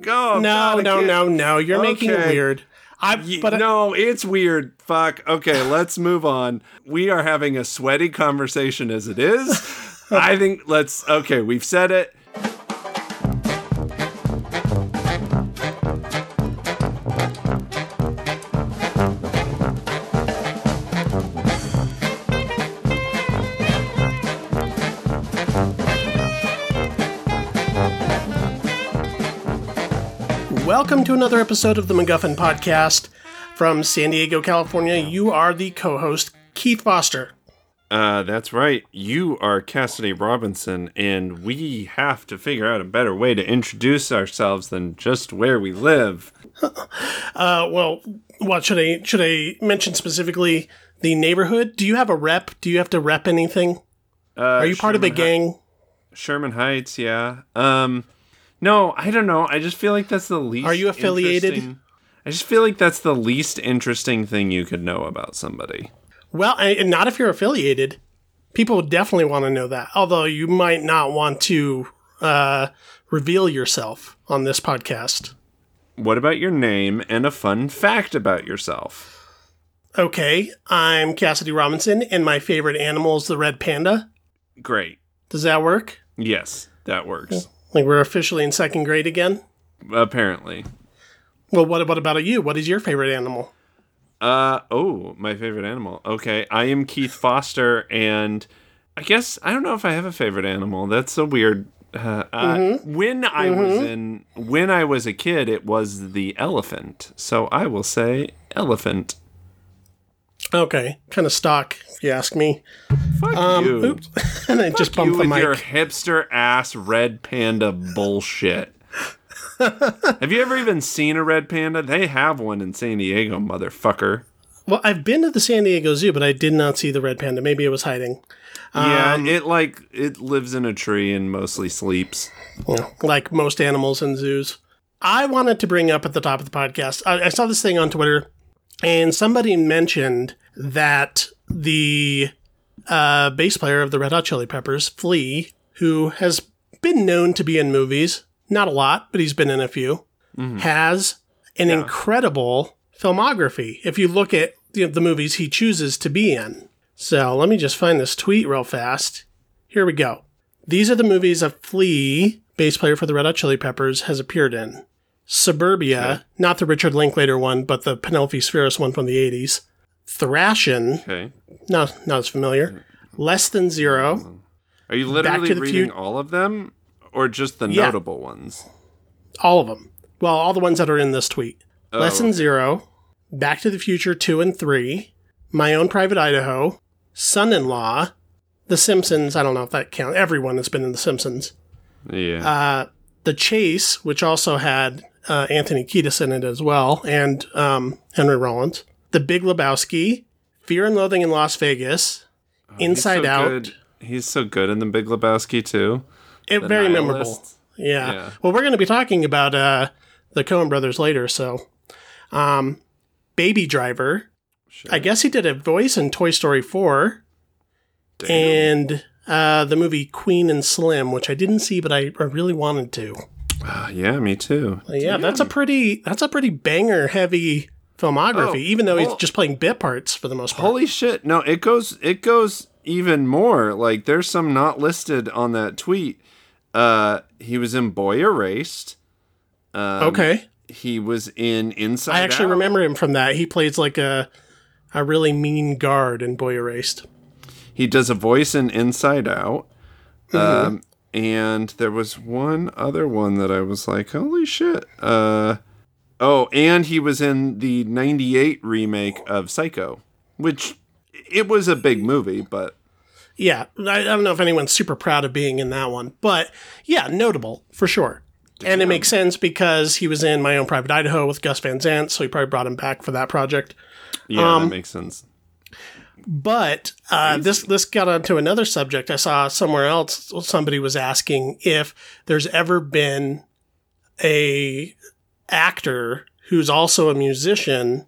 Go. no, God, no, no, no. You're making it weird. I but no, it's weird. Fuck. Okay, let's move on. We are having a sweaty conversation as it is. I think let's. Okay, we've said it. Welcome to another episode of the MacGuffin Podcast from San Diego, California. You are the co-host Keith Foster. Uh, that's right. You are Cassidy Robinson, and we have to figure out a better way to introduce ourselves than just where we live. Uh, well, what should I should I mention specifically? The neighborhood. Do you have a rep? Do you have to rep anything? Uh, Are you part of a Sherman Hi- gang? Sherman Heights, yeah. Um, no, I don't know. I just feel like that's the least. Are you affiliated? interesting- I just feel like that's the least interesting thing you could know about somebody. Well, and and not if you're affiliated. People would definitely want to know that. Although you might not want to uh, reveal yourself on this podcast. What about your name and a fun fact about yourself? Okay, I'm Cassidy Robinson, and my favorite animal is the red panda. Great. Does that work? Yes, that works. Like we're officially in second grade again? Apparently. Well, what, what about you? What is your favorite animal? Uh oh, my favorite animal. Okay, I am Keith Foster, and I guess I don't know if I have a favorite animal. That's a weird. Uh, uh, When I was in, when I was a kid, it was the elephant. So I will say elephant. Okay, kind of stock, if you ask me. Fuck Um, you. oops. and I just bump you bumped the with mic. your hipster ass red panda bullshit. have you ever even seen a red panda? They have one in San Diego, motherfucker. Well, I've been to the San Diego Zoo, but I did not see the red panda. Maybe it was hiding. yeah, Um, it like it lives in a tree and mostly sleeps. Yeah, like most animals in zoos. I wanted to bring up at the top of the podcast. I, I saw this thing on Twitter, and somebody mentioned that the uh, bass player of the Red Hot Chili Peppers, Flea, who has been known to be in movies, not a lot, but he's been in a few, has an incredible filmography. If you look at the, the movies he chooses to be in. So let me just find this tweet real fast. Here we go. These are the movies that Flea, bass player for the Red Hot Chili Peppers, has appeared in. Suburbia, not the Richard Linklater one, but the Penelope Spheeris one from the 80s. Thrashin, Okay. no, not as familiar. Less Than Zero, Are you literally reading all of them, or just the Yeah. notable ones? all of them. Well, all the ones that are in this tweet. Oh, Less Than Zero, Back to the Future 2 and 3, My Own Private Idaho, Son in Law, The Simpsons. I don't know if that counts. Everyone that's been in The Simpsons. Yeah. Uh, The Chase, which also had uh, Anthony Kiedis in it as well, and um, Henry Rollins. The Big Lebowski, Fear and Loathing in Las Vegas, Inside He's so Out. good. He's so good in the Big Lebowski too. It very memorable. Yeah. Yeah. Well, we're going to be talking about uh, the Coen brothers later. So, um, Baby Driver. Sure. I guess he did a voice in Toy Story 4 Damn. and uh, the movie Queen and Slim, which I didn't see, but I, I really wanted to. Ah, yeah, me too. Yeah, that's a pretty that's a pretty banger heavy filmography, Oh, even though he's just playing bit parts for the most part. Holy shit! No, it goes. It goes even more. Like there's some not listed on that tweet. Uh, he was in Boy Erased. Um, okay, He was in Inside. I actually Out. remember him from that. He plays like a a really mean guard in Boy Erased. He does a voice in Inside Out. Mm-hmm. Um, and there was one other one that I was like, holy shit. Uh, oh, and he was in the 98 remake of Psycho, which it was a big movie, but Yeah, I, don't know if anyone's super proud of being in that one, but yeah, notable for sure. And it makes sense because he was in My Own Private Idaho with Gus Van Sant, so he probably brought him back for that project. yeah, Um, that makes sense. But uh, this this got onto another subject. I saw somewhere else somebody was asking if there's ever been a actor who's also a musician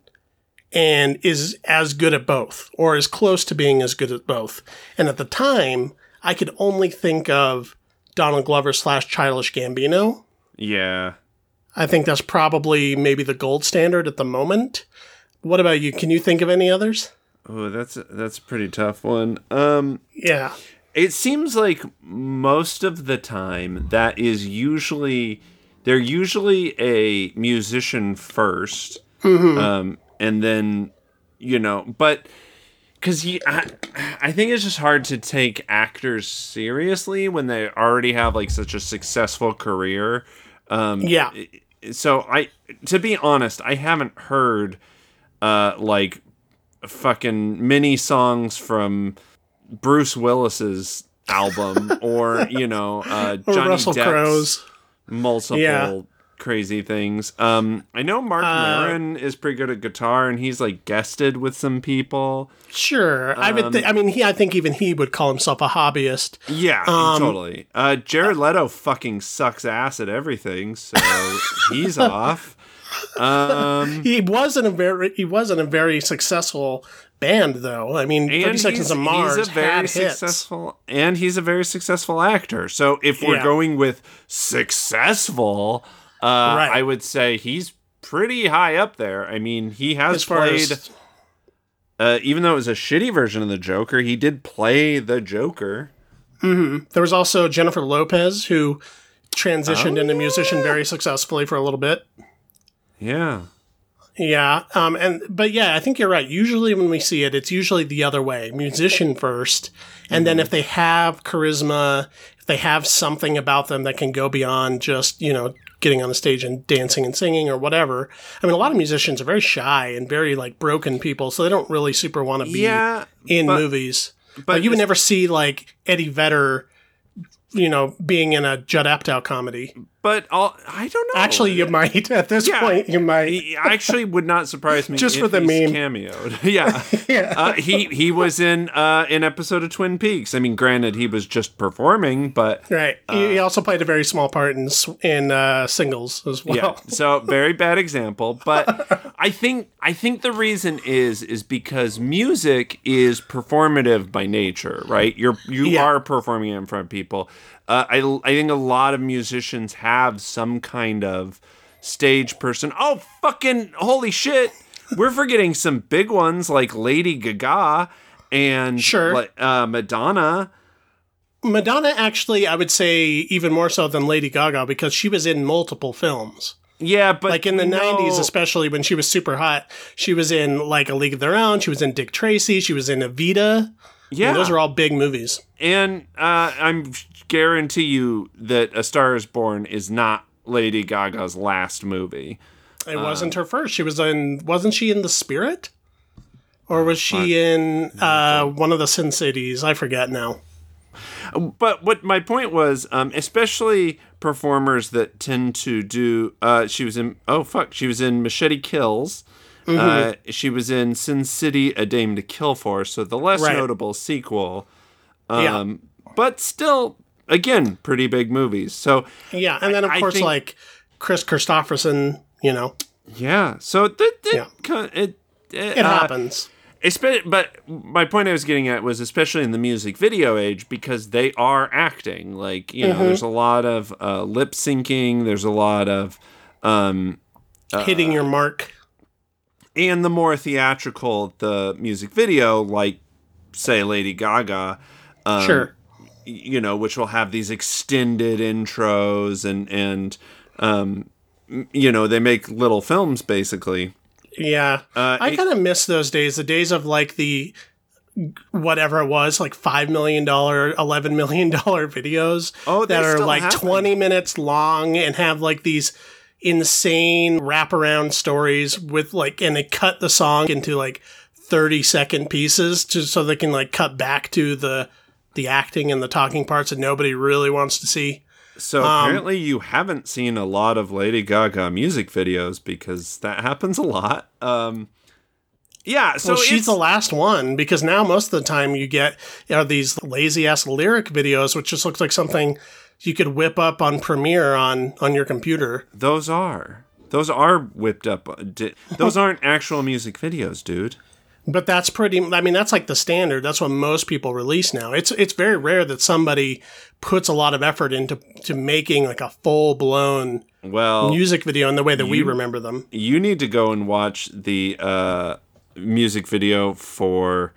and is as good at both or as close to being as good at both. And at the time, I could only think of Donald Glover slash Childish Gambino. Yeah. I think that's probably maybe the gold standard at the moment. What about you? Can you think of any others? Oh, that's that's a pretty tough one. Um, Yeah. it seems like most of the time that is usually they're usually a musician 1st um, and then you know, but because I, I think it's just hard to take actors seriously when they already have like such a successful career. Um, Yeah. so I, to be honest, I haven't heard uh, like fucking mini songs from Bruce Willis's album or you know uh, Johnny Russell Depp's Crowe's. Multiple Yeah. crazy things. Um, I know Mark Maron is pretty good at guitar and he's like guested with some people. Sure. I Um, would. Th- I mean, he. I think even he would call himself a hobbyist. Yeah, Um, totally. Uh, Jared Leto fucking sucks ass at everything, so he's off. Um, He wasn't a very. He wasn't a very successful band, though. I mean, Thirty and Seconds he's, of Mars he's a very had hits. successful, and he's a very successful actor. So if we're Yeah. going with successful, uh, I would say he's pretty high up there. I mean, he has As played. as uh, even though it was a shitty version of the Joker, he did play the Joker. there was also Jennifer Lopez who transitioned Oh, into musician very successfully for a little bit. Yeah. Yeah, um, and but yeah, I think you're right. Usually, when we see it, it's usually the other way: musician first, and then if they have charisma, if they have something about them that can go beyond just you know getting on the stage and dancing and singing or whatever. I mean, a lot of musicians are very shy and very like broken people, so they don't really super want to be Yeah. in but- movies. but But you would never see like Eddie Vedder, you know, being in a Judd Apatow comedy. But all, I don't know. Actually, you might at this Yeah. point. You might. Actually would not surprise me Just if for the meme. cameoed. yeah, Yeah. uh, he he was in uh, an episode of Twin Peaks. I mean, granted, he was just performing, but Right. he, he also played a very small part in in uh, singles as well. yeah. So very bad example. But I think I think the reason is is because music is performative by nature, right? You're you Yeah. are performing in front of people. Uh, I I think a lot of musicians have some kind of stage person. Oh fucking holy shit! We're forgetting some big ones like Lady Gaga and Sure. uh, Madonna. Madonna actually, I would say even more so than Lady Gaga because she was in multiple films. Yeah, but Like in the no- 90s, especially when she was super hot, she was in like A League of Their Own. She was in Dick Tracy. She was in Evita. Yeah, And those are all big movies. And uh, I'm guarantee you that A Star Is Born is not Lady Gaga's last movie. It Uh, wasn't her first. She was in, wasn't she in The Spirit? Or was she in uh, one of the Sin Cities? I forget now. But what my point was, um, especially performers that tend to do. Uh, she was in. Oh fuck! She was in Machete Kills. Mm-hmm. Uh, she was in Sin City: A Dame to Kill For. So the less Right. notable sequel. Yeah. Um, but still, again, pretty big movies. So Yeah. And then, of I course, think- like Kris Kristofferson, you know, yeah. So that, Yeah. kind it. it uh, happens. But my point I was getting at was especially in the music video age because they are acting. Like you know, Mm-hmm. there's a lot of uh, lip syncing. There's a lot of, um, Hitting your mark. And the more theatrical the music video, like say Lady Gaga, um, Sure. you know, which will have these extended intros and and um, you know, they make little films basically. Yeah. Uh, I kind of miss those days, the days of like the whatever it was, like $5 million, $11 million videos Oh, that are like happen. 20 minutes long and have like these insane wraparound stories with like, and they cut the song into like 30 second pieces just so they can like cut back to the, the acting and the talking parts that nobody really wants to see. So Um, apparently you haven't seen a lot of Lady Gaga music videos because that happens a lot. Um, yeah, so well, she's the last one because now most of the time you get are these lazy ass lyric videos, which just looks like something you could whip up on Premiere on on your computer. those are those are whipped up. uh, Those aren't actual music videos, dude. But that's pretty. I mean, that's like the standard. That's what most people release now. It's it's very rare that somebody puts a lot of effort into to making like a full blown Well, music video in the way that we remember them. you need to go and watch the uh, music video for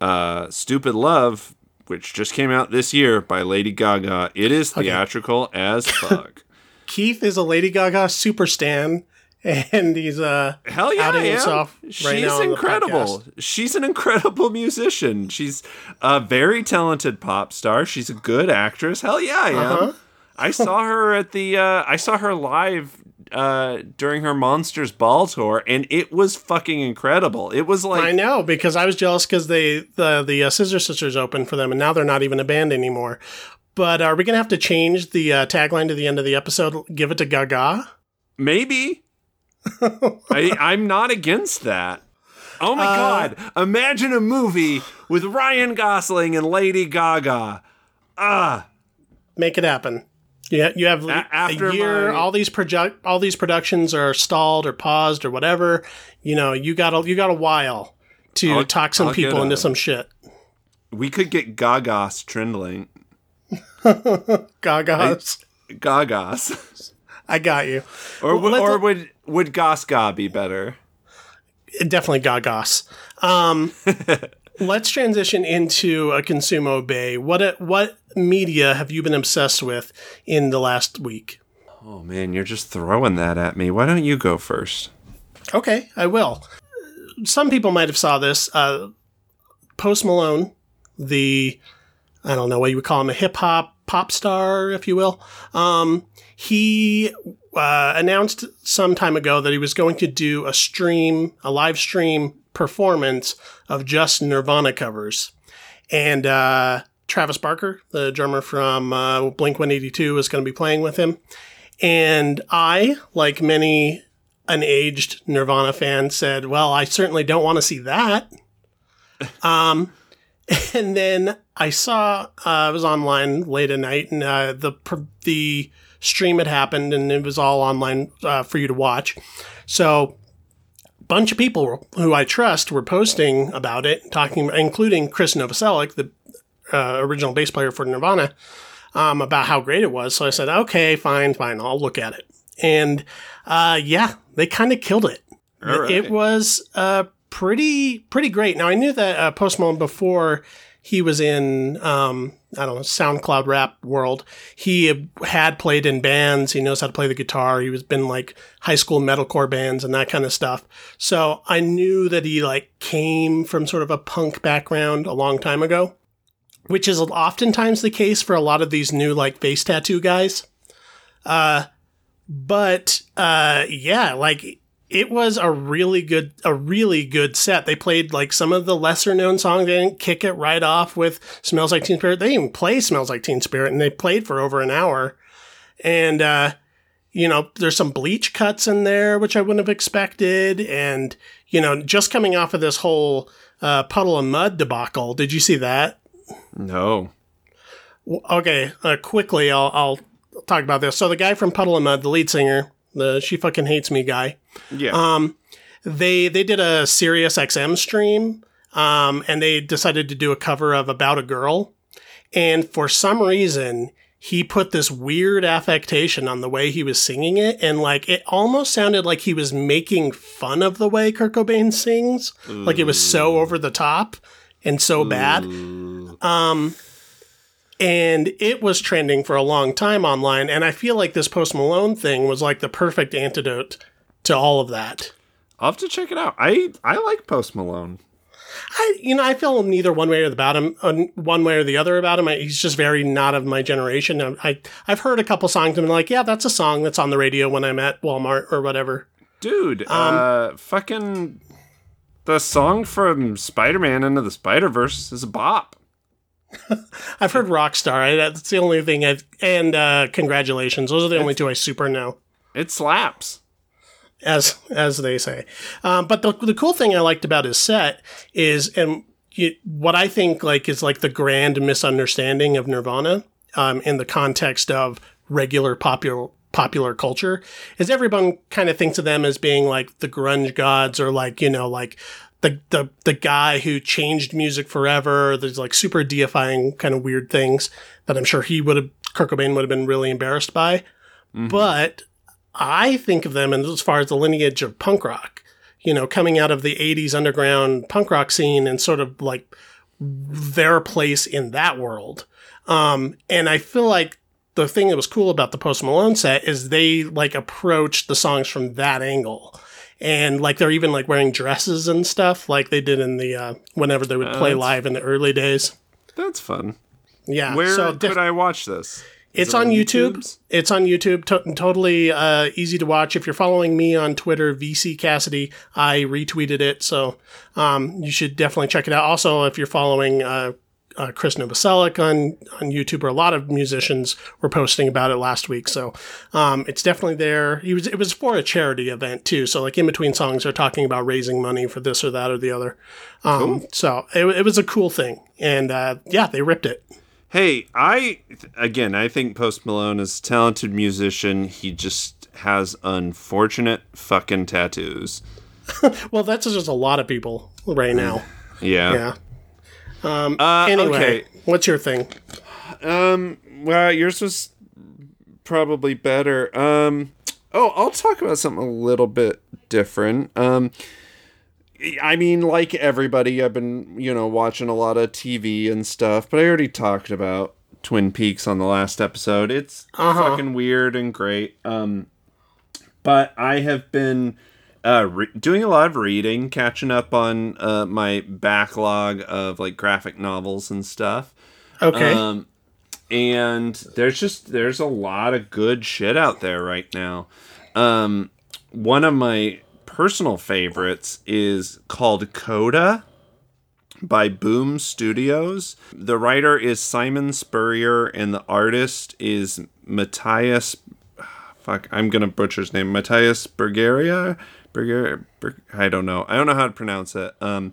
uh, "Stupid Love," which just came out this year by Lady Gaga. It is theatrical as fuck. Keith is a Lady Gaga super stan, and he's uh Hell yeah, outing himself right She's incredible. She's an incredible musician. She's a very talented pop star. She's a good actress. Hell yeah, I am. Uh-huh. I saw her at the. Uh, I saw her live uh, during her Monsters Ball tour, and it was fucking incredible. It was like I know because I was jealous because they the the uh, Scissor Sisters opened for them, and now they're not even a band anymore. But are we gonna have to change the uh, tagline to the end of the episode? Give it to Gaga. Maybe. I, I'm not against that. Oh my Uh, god! Imagine a movie with Ryan Gosling and Lady Gaga. Ah, Make it happen. Yeah, you have A- after a year. my- all these project, all these productions are stalled or paused or whatever. You know, you got a you got a while to I'll- talk some I'll people into some shit. we could get Gagas trending. Gagas, Gagas, I got you. or Well, would- or would would Gaska be better? definitely gagas. Um, let's transition into a consumo bay. What what media have you been obsessed with in the last week? Oh man, you're just throwing that at me. Why don't you go first? Okay, I will. Some people might have saw this. Uh, Post Malone, the I don't know what you would call him, a hip hop pop star, if you will. Um, he uh, announced some time ago that he was going to do a stream, a live stream performance of just Nirvana covers, and uh, Travis Barker, the drummer from uh, Blink One Eighty Two, is going to be playing with him. And I, like many an aged Nirvana fan said, "Well, I certainly don't want to see that." um, and then I saw uh, I was online late at night, and uh, the the stream had happened, and it was all online uh, for you to watch. So, bunch of people who I trust were posting about it, talking, including Chris Novoselic, the uh, original bass player for Nirvana, um, about how great it was. So I said, "Okay, fine, fine, I'll look at it." And uh, yeah, they kind of killed it. Right. It was uh, pretty pretty great. Now I knew that uh, Post Malone before he was in um, I don't know SoundCloud rap world. He had played in bands. He knows how to play the guitar. He was been like high school metalcore bands and that kind of stuff. So I knew that he like came from sort of a punk background a long time ago, which is oftentimes the case for a lot of these new like face tattoo guys. Uh, but uh, yeah, like it was a really good a really good set. They played like some of the lesser known songs. They didn't kick it right off with Smells Like Teen Spirit. They didn't even play Smells Like Teen Spirit and they played for over an hour. And uh you know, there's some bleach cuts in there which I wouldn't have expected and you know, just coming off of this whole uh, puddle of Mudd debacle. Did you see that? No. Okay, uh, quickly, I'll, I'll talk about this. So the guy from Puddle of Mudd, the lead singer, the she fucking hates me guy, Yeah. Um, they they did a Sirius XM stream, um, and they decided to do a cover of About a Girl, and for some reason he put this weird affectation on the way he was singing it, and like it almost sounded like he was making fun of the way Kurt Cobain sings, like it was so over the top and so bad. Um, and it was trending for a long time online, and I feel like this Post Malone thing was like the perfect antidote to all of that. I'll have to check it out. I I like Post Malone. I, you know, I feel neither one way or about him, uh, one way or the other about him. I, he's just very not of my generation. I, I I've heard a couple songs and been like, yeah, that's a song that's on the radio when I'm at Walmart or whatever. Dude, Um, uh fucking the song from Spider-Man into the Spider-Verse is a bop. I've heard Rockstar. I, that's the only thing I've and uh, Congratulations. Those are the only two I super know. It slaps. as as they say. Um, but the the cool thing I liked about his set is, and you, what I think like is like the grand misunderstanding of Nirvana um, in the context of regular popular popular culture is everyone kind of thinks of them as being like the grunge gods or like you know like the the the guy who changed music forever. There's like super deifying kind of weird things that I'm sure he would have Kurt Cobain would have been really embarrassed by. But I think of them and as far as the lineage of punk rock, you know, coming out of the 80s underground punk rock scene and sort of like their place in that world. Um, and I feel like the thing that was cool about the Post Malone set is they like approached the songs from that angle. And like they're even like wearing dresses and stuff like they did in the uh, whenever they would play that's- live in the early days. That's fun. Yeah. Where so could def- I watch this? Is it's it on YouTube. YouTube's? It's on YouTube. To- totally uh, easy to watch. If you're following me on Twitter, VC Cassidy, I retweeted it, so um, you should definitely check it out. Also, if you're following uh, Chris Novoselic on on YouTube, or a lot of musicians were posting about it last week, so um, it's definitely there. He was it was for a charity event too, so like in between songs, they're talking about raising money for this or that or the other. Um, So it, it was a cool thing, and uh, yeah, they ripped it. Hey, I again, I think Post Malone is a talented musician. He just has unfortunate fucking tattoos. Well, that's just a lot of people right now. Yeah. Yeah. Um, Uh, anyway, okay. what's your thing? Um. Well, yours was probably better. Um. Oh, I'll talk about something a little bit different. Um. I mean, like everybody, I've been you know watching a lot of TV and stuff, but I already talked about Twin Peaks on the last episode. It's Uh-huh. fucking weird and great. Um. But I have been uh, re- doing a lot of reading, catching up on uh, my backlog of like graphic novels and stuff. Okay. Um, and there's just there's a lot of good shit out there right now. Um, one of my personal favorites is called Coda by Boom Studios. The writer is Simon Spurrier, and the artist is Matthias. Fuck, I'm gonna butcher his name. Matthias Bergeria. Berger, Ber, I don't know. I don't know how to pronounce it. Um,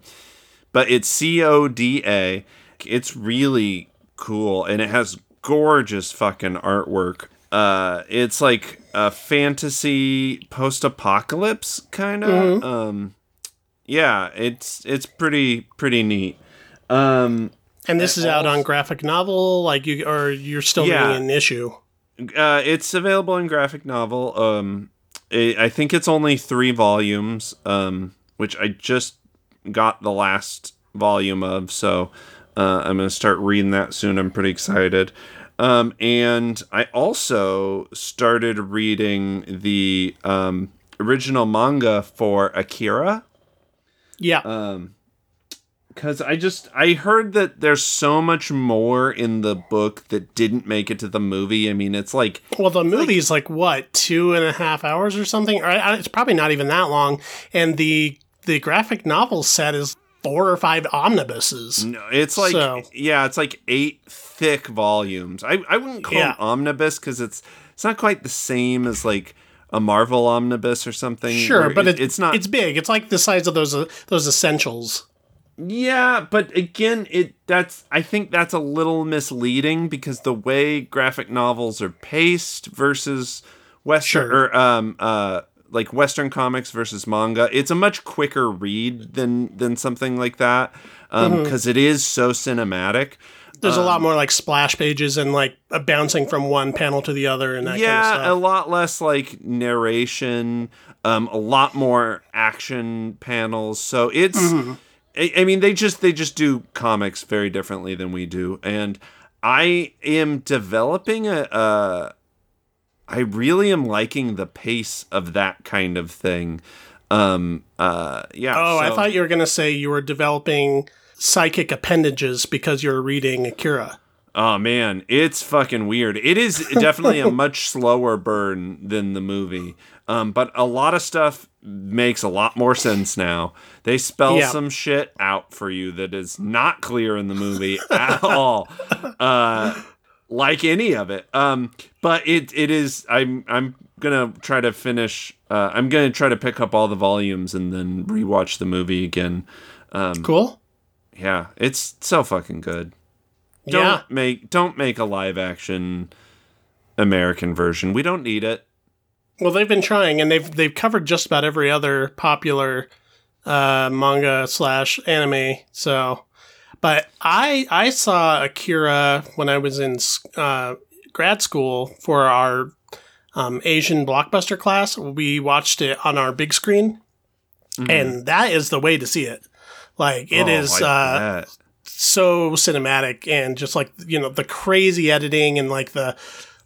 but it's C O D A. It's really cool, and it has gorgeous fucking artwork. Uh, it's like a fantasy post-apocalypse kind of. Um, yeah, it's it's pretty pretty neat. Um, and this is out on graphic novel, like you, or you're still Yeah. an issue. uh, it's available in graphic novel. Um, I I think it's only three volumes. Um, which I just got the last volume of, so uh, I'm gonna start reading that soon. I'm pretty excited. Um, and I also started reading the um, original manga for Akira Yeah. um because i just i heard that there's so much more in the book that didn't make it to the movie i mean it's like well, the movie's like, what two and a half hours or something, or it's probably not even that long. And the the graphic novel set is four or five omnibuses. no it's like So- yeah it's like eight thick volumes i, I wouldn't call Yeah. it omnibus because it's it's not quite the same as like a marvel omnibus or something Sure, but it, it's not It's big. It's like the size of those uh, those essentials. Yeah, but again, it that's I think that's a little misleading because the way graphic novels are paced versus western Sure. or um uh like western comics versus manga, it's a much quicker read than than something like that um Mm-hmm. because is so cinematic. There's a Um, lot more like splash pages and like bouncing from one panel to the other and that yeah, kind of a lot less like narration, um, a lot more action panels. So it's, Mm-hmm. I, I mean, they just they just do comics very differently than we do, and I am developing a. a I really am liking the pace of that kind of thing. Um, uh, yeah. Oh, I thought you were going to say you were developing psychic appendages because you're reading Akira. Oh man, it's fucking weird. It is definitely a much slower burn than the movie. Um, but a lot of stuff makes a lot more sense now. They spell Yeah. some shit out for you that is not clear in the movie at all. Uh, like any of it. Um, but it it is I'm I'm gonna try to finish uh, I'm gonna try to pick up all the volumes and then rewatch the movie again. Cool. Yeah, it's so fucking good don't Yeah. make don't make a live action American version. We don't need it. Well, they've been trying, and they've they've covered just about every other popular uh, manga slash anime. So, but I I saw Akira when I was in uh, grad school for our um, Asian blockbuster class. We watched it on our big screen, mm-hmm. and that is the way to see it. Like it oh, is uh, so cinematic and just like you know the crazy editing and like the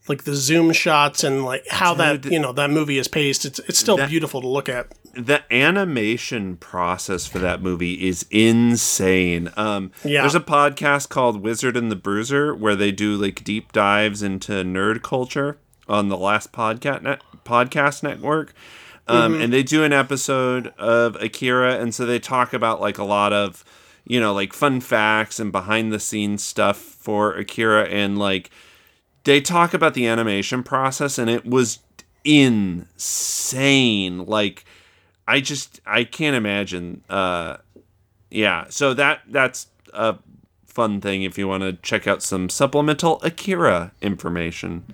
like the zoom shots and like how Dude, that you know that movie is paced. It's it's still that, beautiful to look at. The animation process for that movie is insane. Um, yeah. There's a podcast called Wizard and the Bruiser where they do like deep dives into nerd culture on the last podcast net, podcast network. Um, mm-hmm. and they do an episode of Akira, and so they talk about like a lot of, you know, like fun facts and behind the scenes stuff for Akira, and like they talk about the animation process, and it was insane. Like, I just I can't imagine. Uh, yeah, so that that's a fun thing if you want to check out some supplemental Akira information,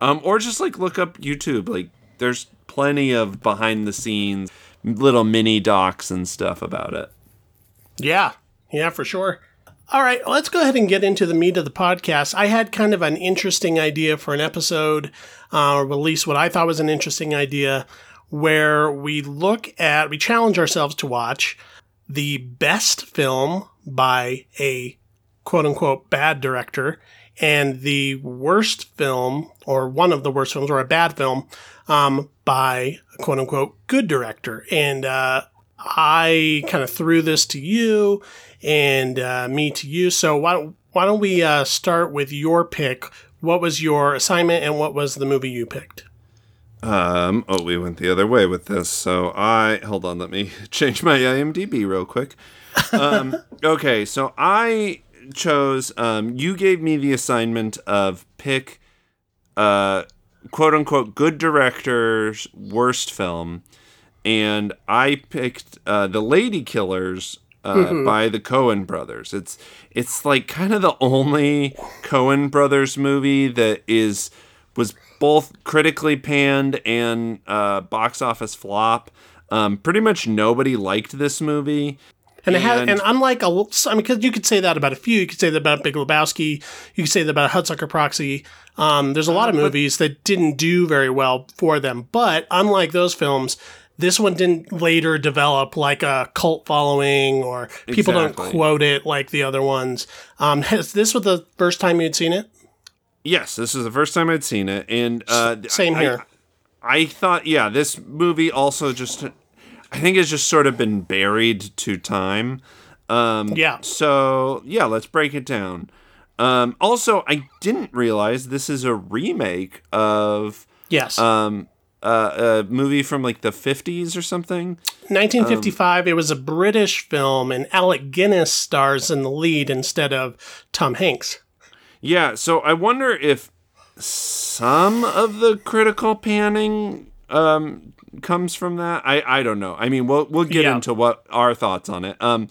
um, or just like look up YouTube. Like, there's plenty of behind the scenes little mini docs and stuff about it. Yeah, yeah, for sure. All right, let's go ahead and get into the meat of the podcast. I had kind of an interesting idea for an episode, uh, or at least what I thought was an interesting idea, where we look at, we challenge ourselves to watch the best film by a quote unquote bad director and the worst film, or one of the worst films, or a bad film, um, by a quote unquote good director. And uh, I kind of threw this to you and uh, me to you. So why, why don't we uh, start with your pick? What was your assignment and what was the movie you picked? Um, oh, we went the other way with this. So I, hold on, let me change my IMDb real quick. Um, okay, so I chose, um, you gave me the assignment of pick, uh, quote unquote, good director's worst film. And I picked uh, The Lady Killers uh, mm-hmm. by the Coen brothers. It's it's like kind of the only Coen brothers movie that is was both critically panned and uh, box office flop. Um, pretty much nobody liked this movie. And, and, had, and unlike a, I mean, because you could say that about a few. You could say that about Big Lebowski. You could say that about Hudsucker Proxy. Um, there's a lot of movies that didn't do very well for them. But unlike those films, this one didn't later develop like a cult following or people exactly. don't quote it like the other ones. Um, has this was the first time you'd seen it? Yes, this is the first time I'd seen it, and uh, same here. I, I thought, yeah, this movie also just, I think, has just sort of been buried to time. Um, yeah. So yeah, let's break it down. Um, also, I didn't realize this is a remake of yes. Um, uh, a movie from like the 50s or something. 1955. Um, it was a British film, and Alec Guinness stars in the lead instead of Tom Hanks. Yeah, so I wonder if some of the critical panning um, comes from that. I, I don't know. I mean, we'll we'll get yeah. into what our thoughts on it. Um,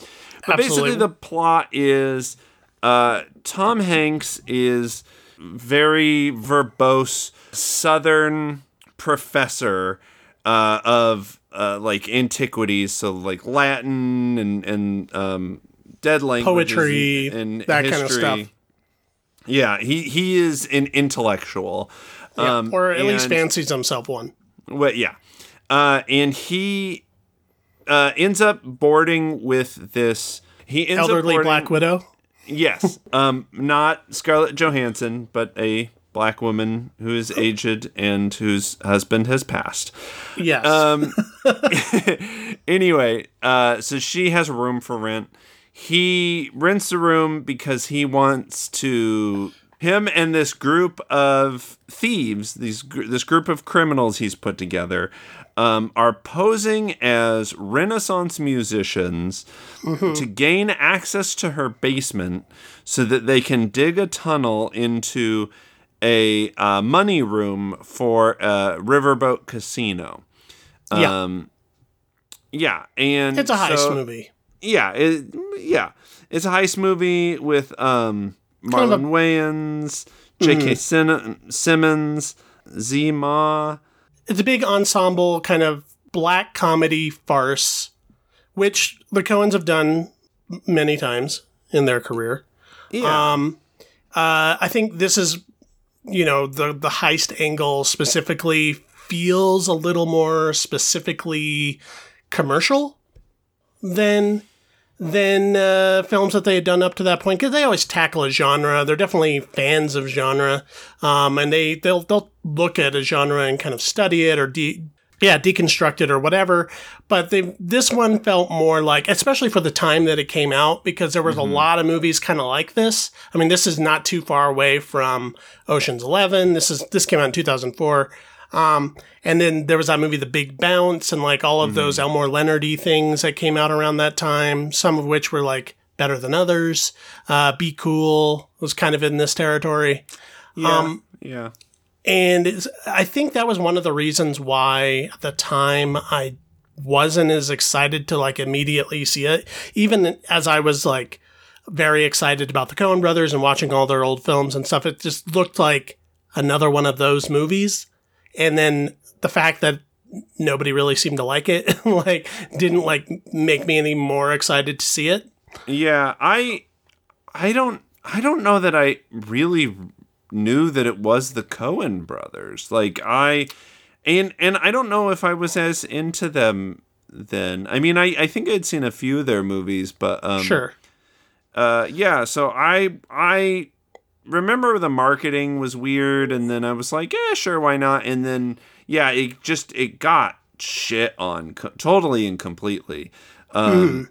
but Absolutely. basically, the plot is uh, Tom Hanks is very verbose Southern professor uh, of uh, like antiquities, so like Latin and and um, dead languages poetry and, that history. kind of stuff. Yeah, he he is an intellectual, yeah, um, or at and, least fancies himself one. Well, yeah, uh, and he uh, ends up boarding with this. He ends elderly boarding, black widow. Yes, um, not Scarlett Johansson, but a black woman who is aged and whose husband has passed. Yes. Um, anyway, uh, so she has a room for rent. He rents the room because he wants to. Him and this group of thieves, these this group of criminals he's put together, um, are posing as Renaissance musicians mm-hmm. to gain access to her basement so that they can dig a tunnel into a uh, money room for a riverboat casino. Um, yeah. yeah, and it's a heist so, movie. Yeah, it, yeah, it's a heist movie with um, Marlon kind of a, Wayans, J.K. Mm-hmm. Simmons, Tzi Ma. It's a big ensemble kind of black comedy farce which the Coens have done many times in their career. Yeah. Um, uh, I think this is, you know, the the heist angle specifically feels a little more specifically commercial than than uh, films that they had done up to that point because they always tackle a genre. They're definitely fans of genre, um, and they they'll they'll look at a genre and kind of study it or de- yeah deconstructed or whatever. But they this one felt more like, especially for the time that it came out, because there was a lot of movies kind of like this. I mean, this is not too far away from Ocean's Eleven. This is this came out in two thousand four. Um, and then there was that movie, The Big Bounce, and like all of those Elmore Leonardy things that came out around that time. Some of which were like better than others. Uh, Be Cool was kind of in this territory. Um, yeah. And I think that was one of the reasons why at the time I wasn't as excited to like immediately see it, even as I was like very excited about the Coen brothers and watching all their old films and stuff. It just looked like another one of those movies. And then the fact that nobody really seemed to like it, like, didn't like make me any more excited to see it. Yeah, I I don't I don't know that I really knew that it was the Coen brothers. Like I and and I don't know if I was as into them then. I mean, I I think I'd seen a few of their movies, but um Sure. uh yeah, so I I remember the marketing was weird and then I was like, "Yeah, sure, why not?" And then yeah, it just it got shit on co- totally and completely. Um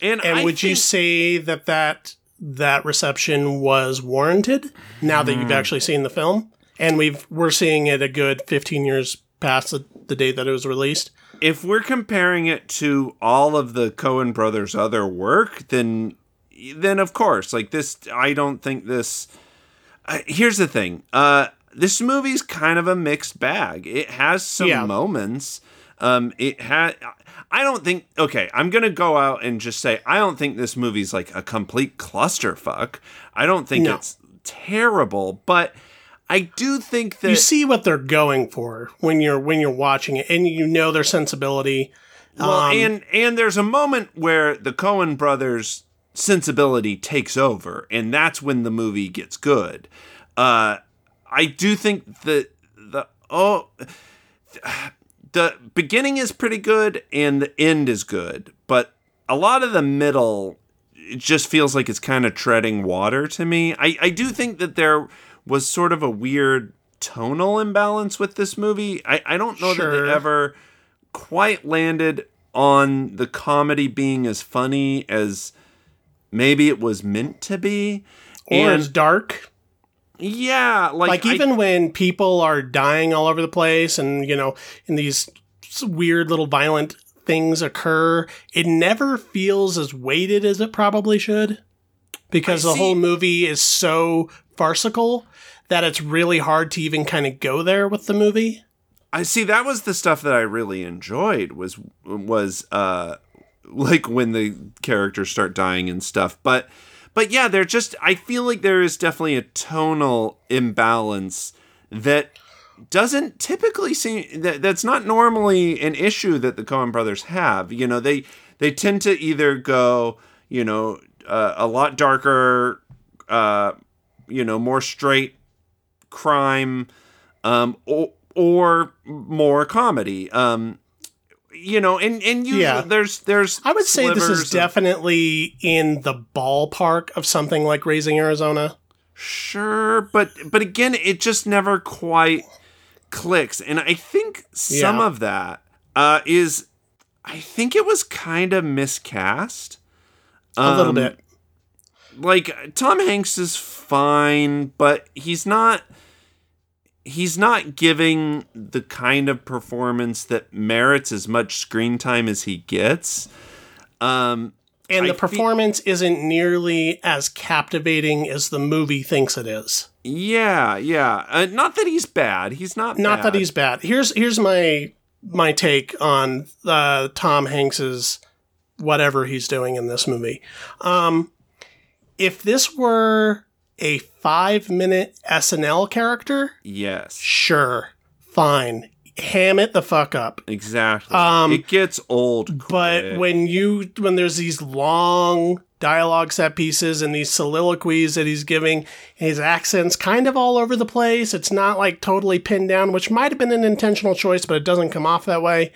and, And I would you say that that that reception was warranted now that Hmm. you've actually seen the film? And we've we're seeing it a good 15 years past the, the date that it was released. if we're comparing it to all of the Coen brothers' other work, then then of course, like this, I don't think this. Uh, here's the thing: uh, this movie's kind of a mixed bag. It has some Yeah. moments. Um, it had. I don't think. Okay, I'm gonna go out and just say I don't think this movie's like a complete clusterfuck. I don't think No. it's terrible, but I do think that You see what they're going for when you're when you're watching it, and you know their sensibility. Well, Um, and and there's a moment where the Coen brothers' sensibility takes over, and that's when the movie gets good. Uh, I do think that the oh, the beginning is pretty good, and the end is good, but a lot of the middle it just feels like it's kind of treading water to me. I, I do think that there was sort of a weird tonal imbalance with this movie. I, I don't know that Sure. they ever quite landed on the comedy being as funny as maybe it was meant to be. or and it's dark. Yeah, like, Like I- even when people are dying all over the place, and you know, in these weird little violent things occur, it never feels as weighted as it probably should, because I the whole movie is so farcical that it's really hard to even kind of go there with the movie. I see that was the stuff that I really enjoyed was was uh like when the characters start dying and stuff. But but yeah, they're just I feel like there is definitely a tonal imbalance that doesn't typically seem that that's not normally an issue that the Coen brothers have. You know, they they tend to either go, you know, uh, a lot darker uh you know, more straight crime um or or more comedy um you know and and you Yeah. there's there's I would say this is definitely in the ballpark of something like Raising Arizona. sure but but again it just never quite clicks and i think some Yeah. of that uh is i think it was kind of miscast A little Um, bit. like Tom Hanks is fine, but he's not he's not giving the kind of performance that merits as much screen time as he gets. Um And I the fe- performance isn't nearly as captivating as the movie thinks it is. yeah, yeah. Uh, not that he's bad. He's not Not that he's bad. Here's here's my my take on uh, Tom Hanks's whatever he's doing in this movie. Um, if this were a five minute SNL character, Yes. sure, fine. ham it the fuck up. Exactly. Um, it gets old. But quick. when you when there's these long dialogue set pieces and these soliloquies that he's giving, his accent's kind of all over the place. It's not like totally pinned down, which might have been an intentional choice, but it doesn't come off that way.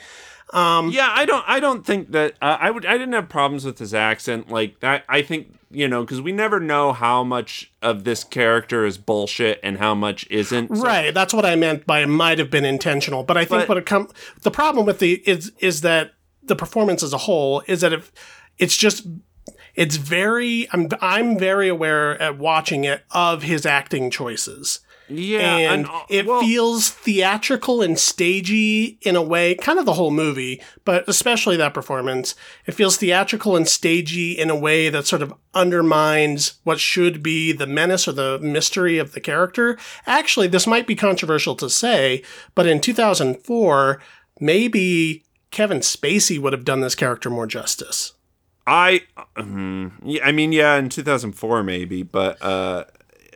Yeah, I don't. I don't think that uh, I would. I didn't have problems with his accent like that. I think you know because we never know how much of this character is bullshit and how much isn't. So- Right, that's what I meant by it might have been intentional. But I think But- what it come the problem with the is is that the performance as a whole is that if it's just it's very I'm I'm very aware at watching it of his acting choices. Yeah, and uh, it well, feels theatrical and stagey in a way, kind of the whole movie, but especially that performance. It feels theatrical and stagey in a way that sort of undermines what should be the menace or the mystery of the character. Actually, this might be controversial to say, but in 2004, maybe Kevin Spacey would have done this character more justice. I. Um, yeah, I mean, yeah, in 2004 maybe, but uh,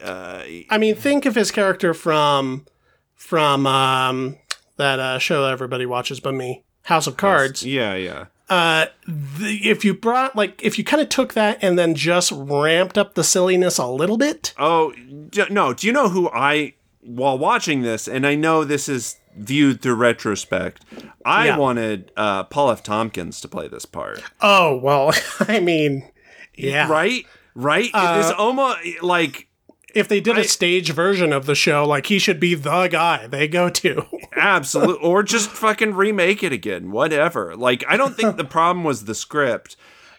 uh, I mean, think of his character from from um, that uh, show that everybody watches but me, House of Cards. yeah, yeah. Uh, the, if you brought like if you kind of took that and then just ramped up the silliness a little bit, Oh d- no! Do you know who I? While watching this, and I know this is viewed through retrospect, I Yeah. wanted uh, Paul F. Tompkins to play this part. oh well, I mean, yeah. Right, right. it is almost like If they did a I- stage version of the show, like he should be the guy they go to. absolute, or just fucking remake it again. Whatever. Like I don't think the problem was the script.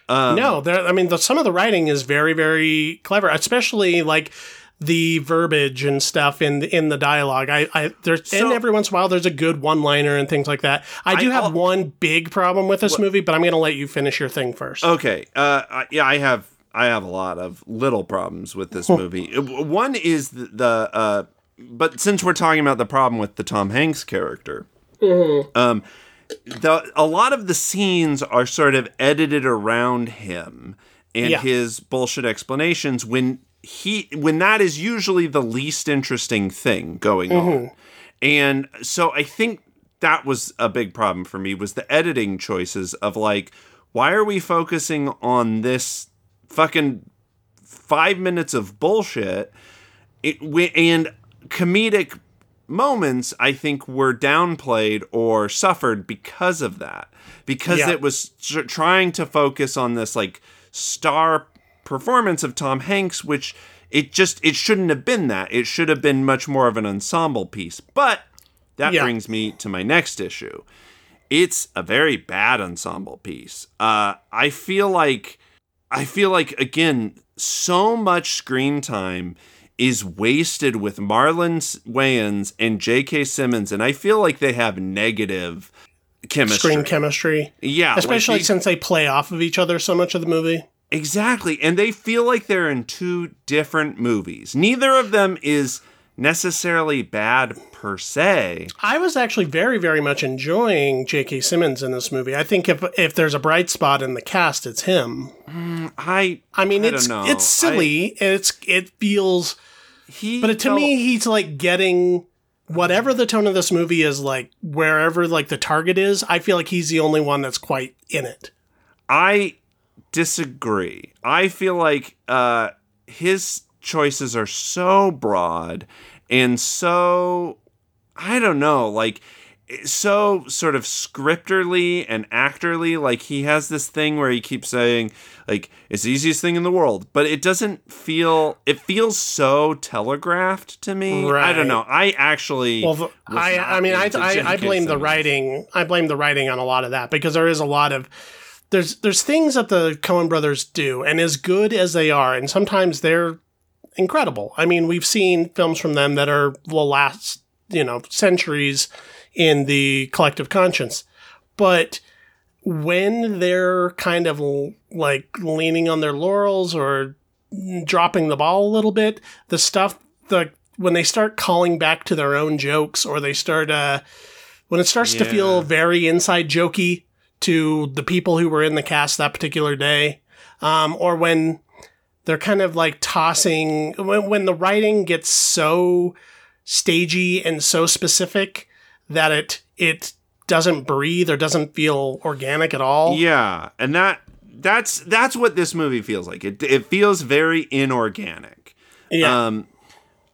Um, no, there. I mean, the, some of the writing is very, very clever, especially like the verbiage and stuff in the, in the dialogue. I, I there's and every once in a while there's a good one liner and things like that. I do I have one big problem with this movie, but I'm going to let you finish your thing first. Okay. Uh, yeah, I have. I have a lot of little problems with this movie. Uh, One is the, the uh, but since we're talking about the problem with the Tom Hanks character, um, the a lot of the scenes are sort of edited around him and Yeah. his bullshit explanations when he when that is usually the least interesting thing going on. And so I think that was a big problem for me was the editing choices of like why are we focusing on this fucking 5 minutes of bullshit. It, wi- and comedic moments I think were downplayed or suffered because of that. Because Yeah. it was tr- trying to focus on this like star performance of Tom Hanks which it just it shouldn't have been that. It should have been much more of an ensemble piece. But that Yeah. brings me to my next issue. It's a very bad ensemble piece. Uh I feel like I feel like again, so much screen time is wasted with Marlon Wayans and J.K. Simmons, and I feel like they have negative chemistry. Screen chemistry, yeah, like especially they- since they play off of each other so much of the movie. exactly, and they feel like they're in two different movies. Neither of them is necessarily bad per se. I was actually very, very much enjoying J.K. Simmons in this movie. I think if if there's a bright spot in the cast, it's him. I I mean, I it's don't know. it's silly. it's it feels, he but to felt- me, he's like getting whatever the tone of this movie is. Like wherever like the target is, I feel like he's the only one that's quite in it. I disagree. I feel like uh, his choices are so broad and so I don't know, like so sort of scripterly and actorly. Like he has this thing where he keeps saying, like, it's the easiest thing in the world, but it doesn't feel. It feels so telegraphed to me. I don't know. I actually. Well, I I mean, I I, I blame the writing. I blame the writing on a lot of that because there is a lot of there's there's things that the Coen brothers do, and as good as they are, and sometimes they're incredible. I mean, we've seen films from them that are will last you know centuries in the collective conscience, but when they're kind of like leaning on their laurels or dropping the ball a little bit, the stuff the when they start calling back to their own jokes or they start uh when it starts to feel very inside jokey to the people who were in the cast that particular day um, or when they're kind of like tossing when, when the writing gets so stagey and so specific that it it doesn't breathe or doesn't feel organic at all. Yeah, and that that's that's what this movie feels like. It it feels very inorganic. Yeah. Um,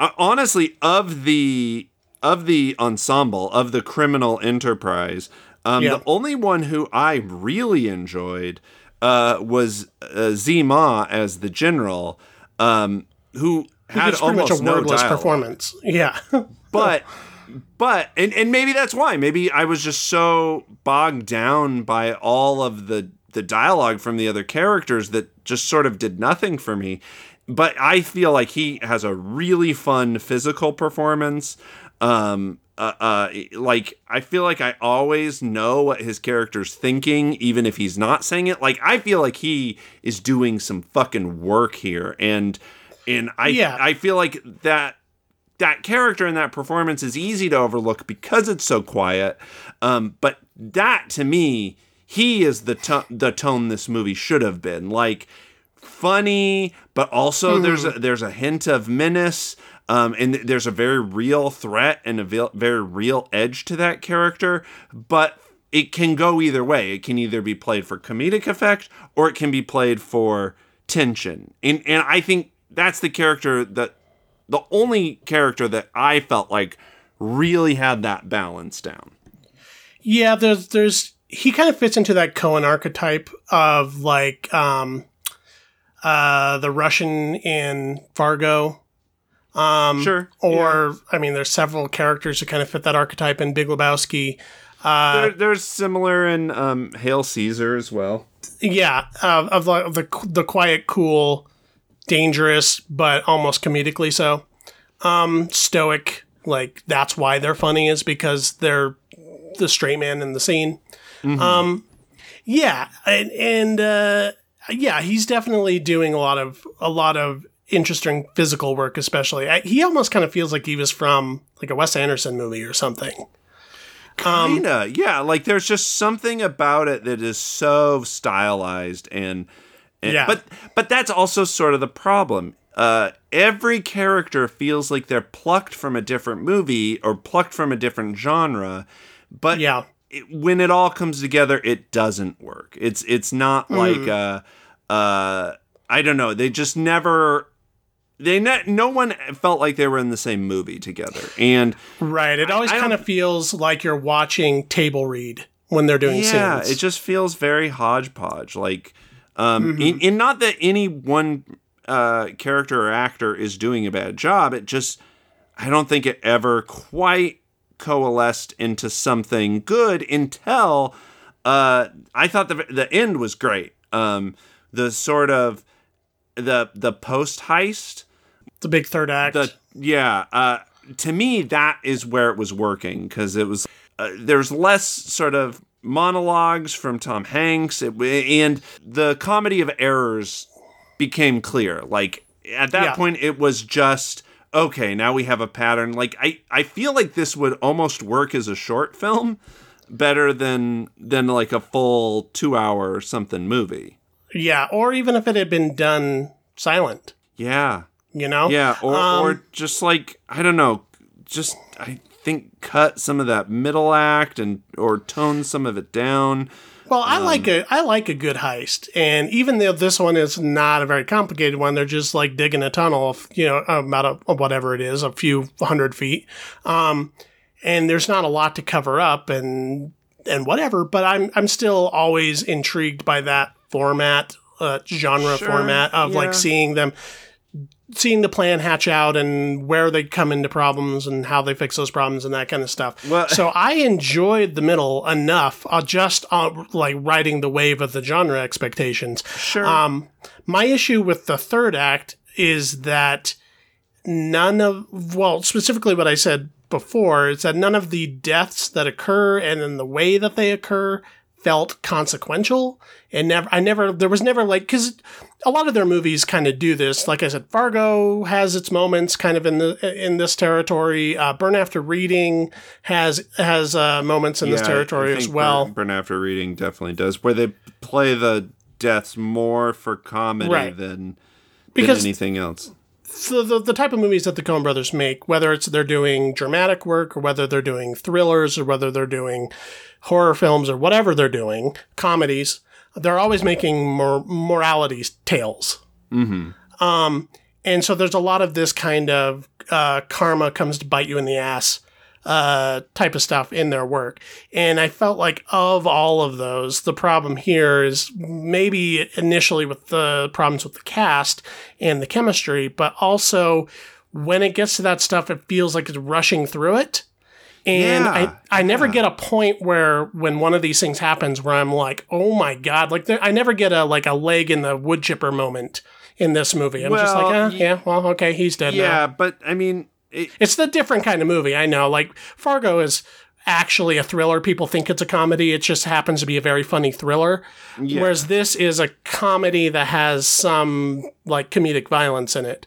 uh, honestly, of the of the ensemble of the criminal enterprise, um, Yeah. the only one who I really enjoyed uh, was uh, Tzi Ma as the general, um, who had pretty much almost a no wordless dialogue. performance. Yeah. but but and and maybe that's why maybe I was just so bogged down by all of the the dialogue from the other characters that just sort of did nothing for me but I feel like he has a really fun physical performance um uh, uh like I feel like I always know what his character's thinking even if he's not saying it like I feel like he is doing some fucking work here and and I Yeah. I feel like that that character and that performance is easy to overlook because it's so quiet. Um, but that to me, he is the to- the tone this movie should have been like funny, but also there's a, there's a hint of menace. Um, and th- there's a very real threat and a ve- very real edge to that character, but it can go either way. It can either be played for comedic effect or it can be played for tension. And and I think that's the character that the only character that I felt like really had that balance down. Yeah, there's there's he kind of fits into that Coen archetype of like um uh the Russian in Fargo. Um Sure. or I mean there's several characters that kind of fit that archetype in Big Lebowski. Uh There, there's similar in um, Hail Caesar as well. yeah, of, of the of the the quiet, cool, dangerous, but almost comedically so. Um stoic, like that's why they're funny is because they're the straight man in the scene. Um, yeah, and, and uh, yeah, he's definitely doing a lot of a lot of interesting physical work, especially. I, he almost kind of feels like he was from like a Wes Anderson movie or something. Um, Kinda, yeah. Like there's just something about it that is so stylized and, and Yeah. But but that's also sort of the problem. Uh, every character feels like they're plucked from a different movie or plucked from a different genre, but Yeah. it, when it all comes together, it doesn't work. It's it's not Mm. like uh, uh, I don't know. They just never. They ne- no one felt like they were in the same movie together, and Right. It always kind of feels like you're watching table read when they're doing yeah, scenes. it just feels very hodgepodge. Like, um, Mm-hmm. in, in not that any one uh, character or actor is doing a bad job. It just, I don't think it ever quite coalesced into something good until uh, I thought the the end was great. Um, the sort of the the post heist the big third act. the yeah uh to me that is where it was working because it was uh, there's less sort of monologues from tom hanks it, and the comedy of errors became clear like at that Yeah. point it was just okay now we have a pattern like i i feel like this would almost work as a short film better than than like a full two hour something movie yeah. Or even if it had been done silent, yeah you know? Yeah, or Um, or just like I don't know, just I think cut some of that middle act and or tone some of it down. Well, I Um, like a I like a good heist, and even though this one is not a very complicated one, they're just like digging a tunnel, of, you know, about a, whatever it is, a few hundred feet, um, and there's not a lot to cover up and and whatever. But I'm I'm still always intrigued by that format, uh, genre Sure, format of yeah. like seeing them. Seeing the plan hatch out and where they come into problems and how they fix those problems and that kind of stuff. Well- so I enjoyed the middle enough, uh, just uh, like riding the wave of the genre expectations. Sure. Um, my issue with the third act is that none of, well, specifically what I said before, is that none of the deaths that occur and in the way that they occur felt consequential. And never, I never, there was never like, cause a lot of their movies kind of do this. Like I said, Fargo has its moments kind of in the, in this territory. Uh, Burn After Reading has, has, uh, moments in this Yeah, I- territory as well. Burn, Burn After Reading definitely does, where they play the deaths more for comedy Right. than Because- than anything else. the, the, the type of movies that the Coen brothers make, whether it's they're doing dramatic work or whether they're doing thrillers or whether they're doing horror films or whatever they're doing, comedies, they're always making more morality tales. Mm-hmm. Um, and so there's a lot of this kind of uh, karma comes to bite you in the ass uh, type of stuff in their work. And I felt like of all of those, the problem here is maybe initially with the problems with the cast and the chemistry, but also when it gets to that stuff, it feels like it's rushing through it. And Yeah, I, I never yeah. get a point where when one of these things happens where I'm like, oh my God, like there, I never get a, like a leg in the wood chipper moment in this movie. I'm just like, eh, y- yeah, well, okay, he's dead now. Yeah, but I mean, it, It's the different kind of movie. I know. Like Fargo is actually a thriller. People think it's a comedy. It just happens to be a very funny thriller. Yeah. Whereas this is a comedy that has some like comedic violence in it.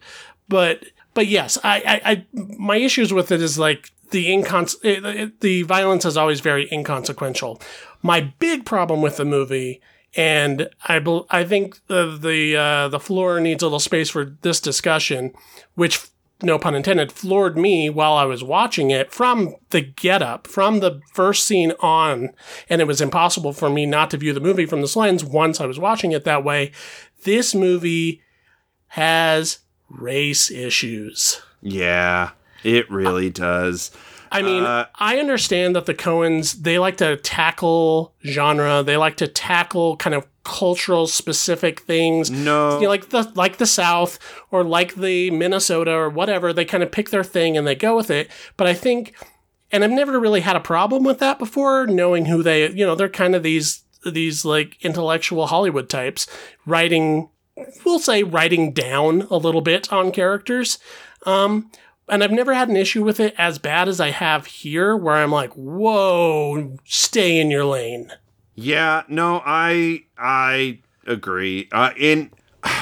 But but yes, I I, I my issues with it is like the incons it, it- the violence is always very inconsequential. My big problem with the movie. And I, bel I think the the uh, the floor needs a little space for this discussion, which no pun intended, floored me while I was watching it from the get up, from the first scene on. And it was impossible for me not to view the movie from this lens once I was watching it that way. This movie has race issues. yeah, it really does. I mean, Uh, I understand that the Coens, they like to tackle genre, they like to tackle kind of cultural specific things. No, you know, like the like the South or like the Minnesota or whatever. They kind of pick their thing and they go with it. But I think, and I've never really had a problem with that before, knowing who they, you know, they're kind of these these like intellectual Hollywood types writing, we'll say writing down a little bit on characters. Um, and I've never had an issue with it as bad as I have here, where I'm like, whoa, stay in your lane. Yeah, no, I I agree. Uh, and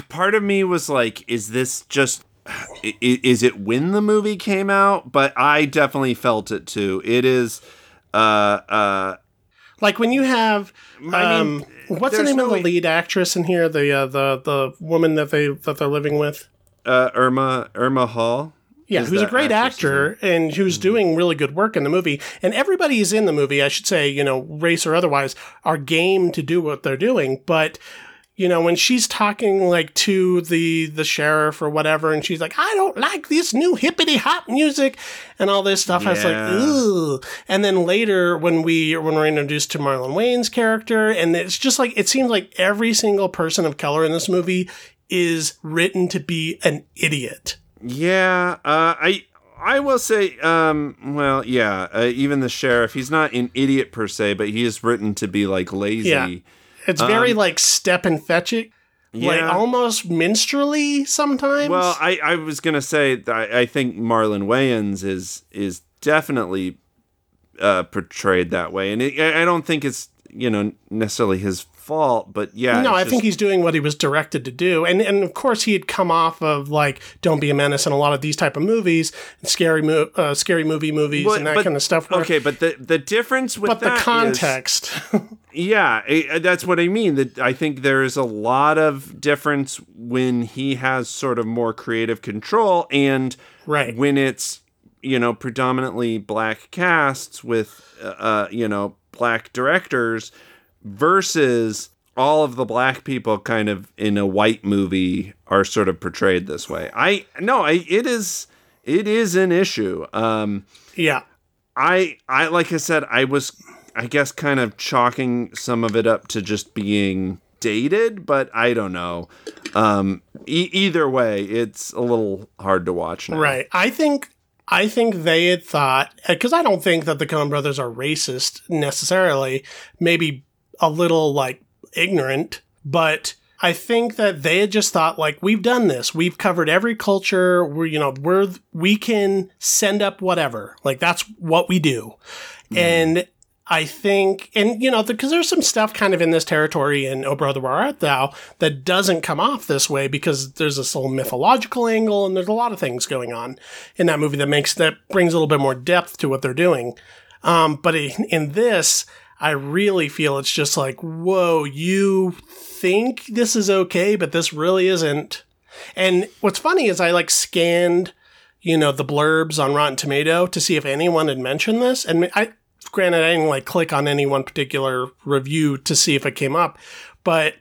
part of me was like, is this just i- i- is it when the movie came out? But I definitely felt it too. It is uh uh Like when you have, I um, mean, what's the name of the lead actress in here? The uh, the the woman that they that they're living with. uh Irma Irma Hall. Yeah, who's a great actor and who's doing really good work in the movie. And everybody is in the movie, I should say, you know, race or otherwise, are game to do what they're doing. But you know, when she's talking like to the the sheriff or whatever, and she's like, "I don't like this new hippity hop music," and all this stuff, I was like, "Ooh." And then later, when we when we're introduced to Marlon Wayans' character, and it's just like it seems like every single person of color in this movie is written to be an idiot. Yeah, uh, I I will say, um, well, yeah, uh, even the sheriff, he's not an idiot per se, but he is written to be like lazy. Yeah. It's very like step and fetch it, like Um, almost minstrelly sometimes. Well, I, I was gonna say that I, I think Marlon Wayans is is definitely uh, portrayed that way, and it, I I don't think it's you know necessarily his fault, but yeah, no, I just- think he's doing what he was directed to do, and and of course he had come off of like "Don't Be a Menace" and a lot of these type of movies, scary mo- uh, scary movie movies, Well, and that but- kind of stuff. where- Okay, but the the difference with but the that is- context, Yeah, I- that's what I mean. That I think there is a lot of difference when he has sort of more creative control, and right? when it's you know predominantly black casts with uh, uh, you know black directors versus all of the black people kind of in a white movie are sort of portrayed this way. I no, I it is it is an issue. Um, Yeah, I I like I said I was I guess kind of chalking some of it up to just being dated, but I don't know. Um, e- either way, it's a little hard to watch now. right. I think. I think they had thought because I don't think that the Coen brothers are racist necessarily. Maybe a little like ignorant, but I think that they had just thought like we've done this. We've covered every culture. We're you know we're we can send up whatever. Like that's what we do. And I think and you know because there's some stuff kind of in this territory in Oh Brother Where Art Thou that doesn't come off this way because there's this whole mythological angle and there's a lot of things going on in that movie that makes that brings a little bit more depth to what they're doing. Um, but in, in this, I really feel it's just like, whoa, you think this is okay, but this really isn't. And what's funny is I like scanned, you know, the blurbs on Rotten Tomato to see if anyone had mentioned this. And I, granted, I didn't like click on any one particular review to see if it came up, but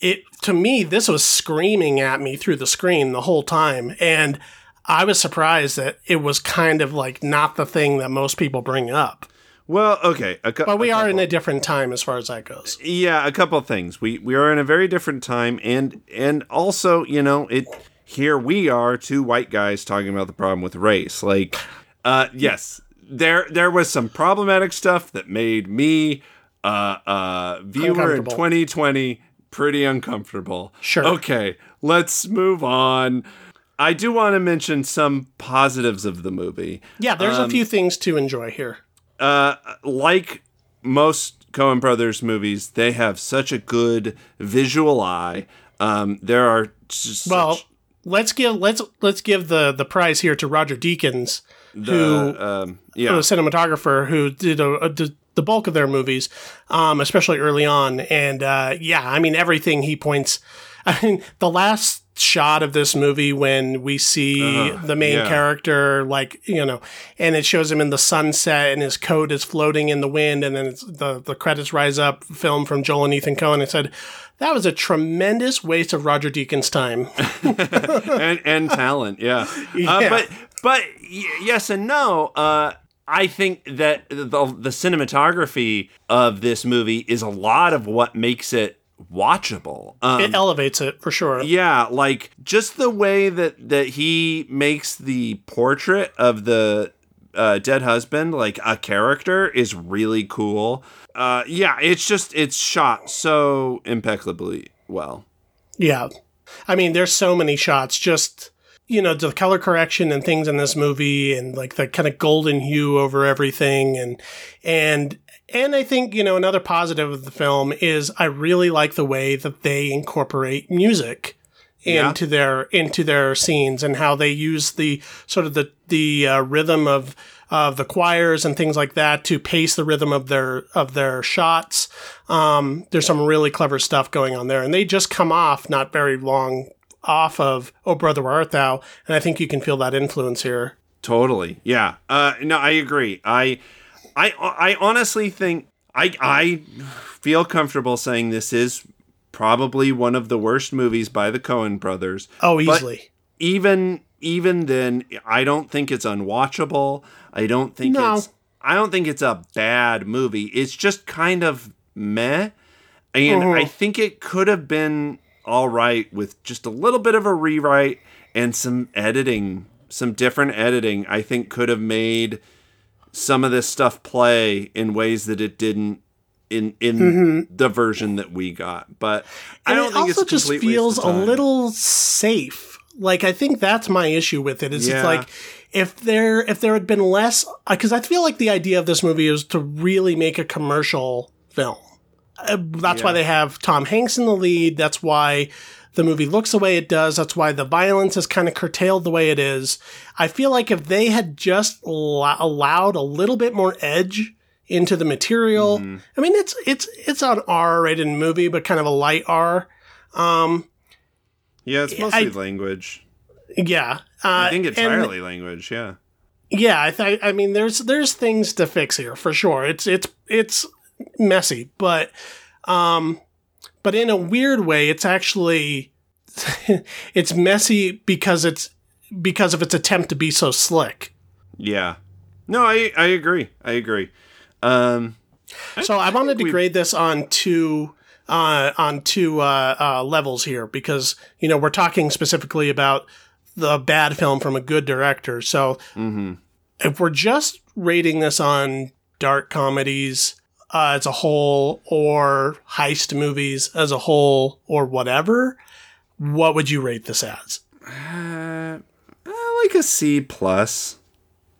it to me this was screaming at me through the screen the whole time, and I was surprised that it was kind of like not the thing that most people bring up. Well, okay, a, cou- But we are in a different time as far as that goes. Yeah, a couple of things. We we are in a very different time, and and also, you know, it here we are, two white guys talking about the problem with race. Like, uh, yes, there there was some problematic stuff that made me, uh, uh, viewer in 2020 pretty uncomfortable. Sure. Okay, let's move on. I do want to mention some positives of the movie. Yeah, there's Um, a few things to enjoy here. Uh, like most Coen Brothers movies, they have such a good visual eye. Um, there are Well, such let's give let's let's give the the prize here to Roger Deakins, the who um, the cinematographer who did a, a- did the bulk of their movies, um, especially early on. And uh, yeah, I mean everything he points. I mean the last shot of this movie when we see Uh, the main yeah. character, like you know, and it shows him in the sunset, and his coat is floating in the wind, and then it's, the the credits rise up. Film from Joel and Ethan Coen. I said. That was a tremendous waste of Roger Deakins' time. and, and talent, yeah. Uh, but but y- yes and no. Uh, I think that the the cinematography of this movie is a lot of what makes it watchable. Um, It elevates it for sure. Yeah, like just the way that that he makes the portrait of the uh, dead husband like a character is really cool. Uh, yeah, it's just it's shot so impeccably well. Yeah. I mean, there's so many shots, just, you know, the color correction and things in this movie and like the kind of golden hue over everything. And, and, and I think, you know, another positive of the film is I really like the way that they incorporate music Yeah. into their, into their scenes and how they use the sort of the, the uh, rhythm of, of the choirs and things like that to pace the rhythm of their, of their shots. Um, there's some really clever stuff going on there, and they just come off not very long off of "Oh Brother Where Art Thou," and I think you can feel that influence here. Totally. Yeah. Uh, no, I agree. I, I, I honestly think I, I feel comfortable saying this is probably one of the worst movies by the Coen brothers. Oh, easily. even even then, I don't think it's unwatchable. I don't think No. it's. I don't think it's a bad movie. It's just kind of meh, and I uh-huh. think it could have been all right with just a little bit of a rewrite and some editing, some different editing. I think could have made some of this stuff play in ways that it didn't in in the version that we got. But I don't it think also it's just feels a little safe. Like I think that's my issue with it. Is Yeah. it's like if there if there had been less because I feel like the idea of this movie is to really make a commercial film. Uh, that's why they have Tom Hanks in the lead. That's why the movie looks the way it does. That's why the violence is kind of curtailed the way it is. I feel like if they had just allo- allowed a little bit more edge into the material, Mm-hmm. I mean, it's it's it's an R-rated movie, but kind of a light R. Um, Yeah, it's mostly I- language. yeah, uh, I think and- entirely language. Yeah. yeah, I, th- I mean, there's there's things to fix here for sure. It's it's it's messy, but um, but in a weird way, it's actually it's messy because it's because of its attempt to be so slick. Yeah. No, I I agree. I agree. Um So I wanted to we- grade this on two uh, on two uh, uh, levels here because you know we're talking specifically about the bad film from a good director. So if we're just rating this on dark comedies uh, as a whole or heist movies as a whole or whatever, what would you rate this as? uh, uh, like a C plus.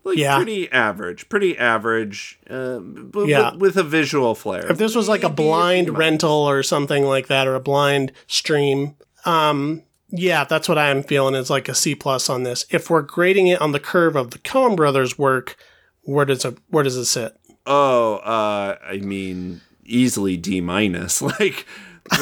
Like Yeah. pretty average. Pretty average. Uh, b- Yeah. with, with a visual flair. If this was like a blind rental or something like that, or a blind stream, um, yeah, that's what I'm feeling is like a C plus on this. If we're grading it on the curve of the Coen Brothers' work, where does it where does it sit? Oh, uh, I mean, easily D minus. Like,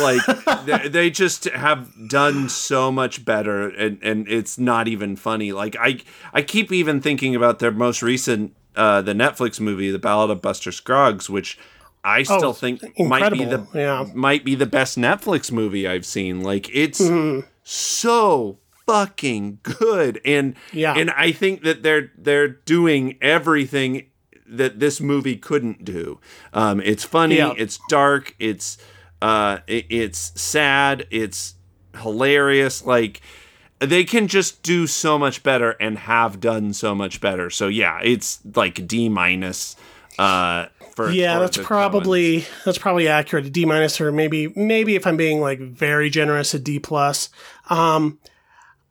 Like they, they just have done so much better, and and it's not even funny. Like I I keep even thinking about their most recent uh, the Netflix movie, The Ballad of Buster Scruggs, which I still Oh, think might be the yeah. might be the best Netflix movie I've seen. Like it's Mm-hmm. so fucking good, and Yeah. and I think that they're they're doing everything that this movie couldn't do. Um, it's funny, Yeah. it's dark, it's uh, it, it's sad, it's hilarious. Like they can just do so much better and have done so much better. So yeah, it's like D minus. Uh, for Yeah, for that's probably that's probably accurate. A D minus or maybe maybe if I'm being like very generous, a D plus. Um,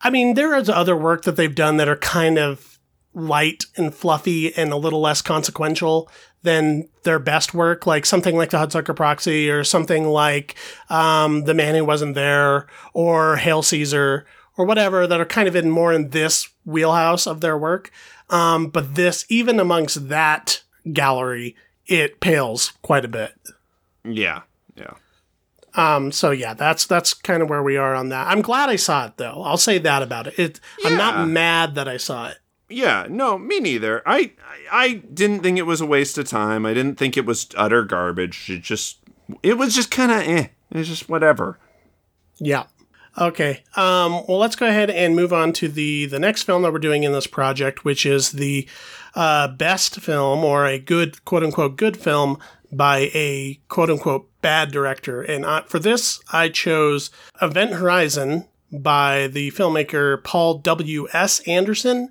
I mean, there is other work that they've done that are kind of light and fluffy and a little less consequential than their best work, like something like the Hudsucker Proxy or something like um, The Man Who Wasn't There or Hail Caesar or whatever that are kind of in more in this wheelhouse of their work. Um, but this, even amongst that gallery, it pales quite a bit. Yeah, yeah. Um, so yeah, that's that's kind of where we are on that. I'm glad I saw it though. I'll say that about it. It yeah. I'm not mad that I saw it. Yeah, no, me neither. I, I didn't think it was a waste of time. I didn't think it was utter garbage. It just it was just kind of eh. It was just whatever. Yeah. Okay. Um, well, let's go ahead and move on to the the next film that we're doing in this project, which is the uh, best film or a good quote unquote good film by a quote unquote bad director. And I, for this, I chose Event Horizon by the filmmaker Paul W. S. Anderson.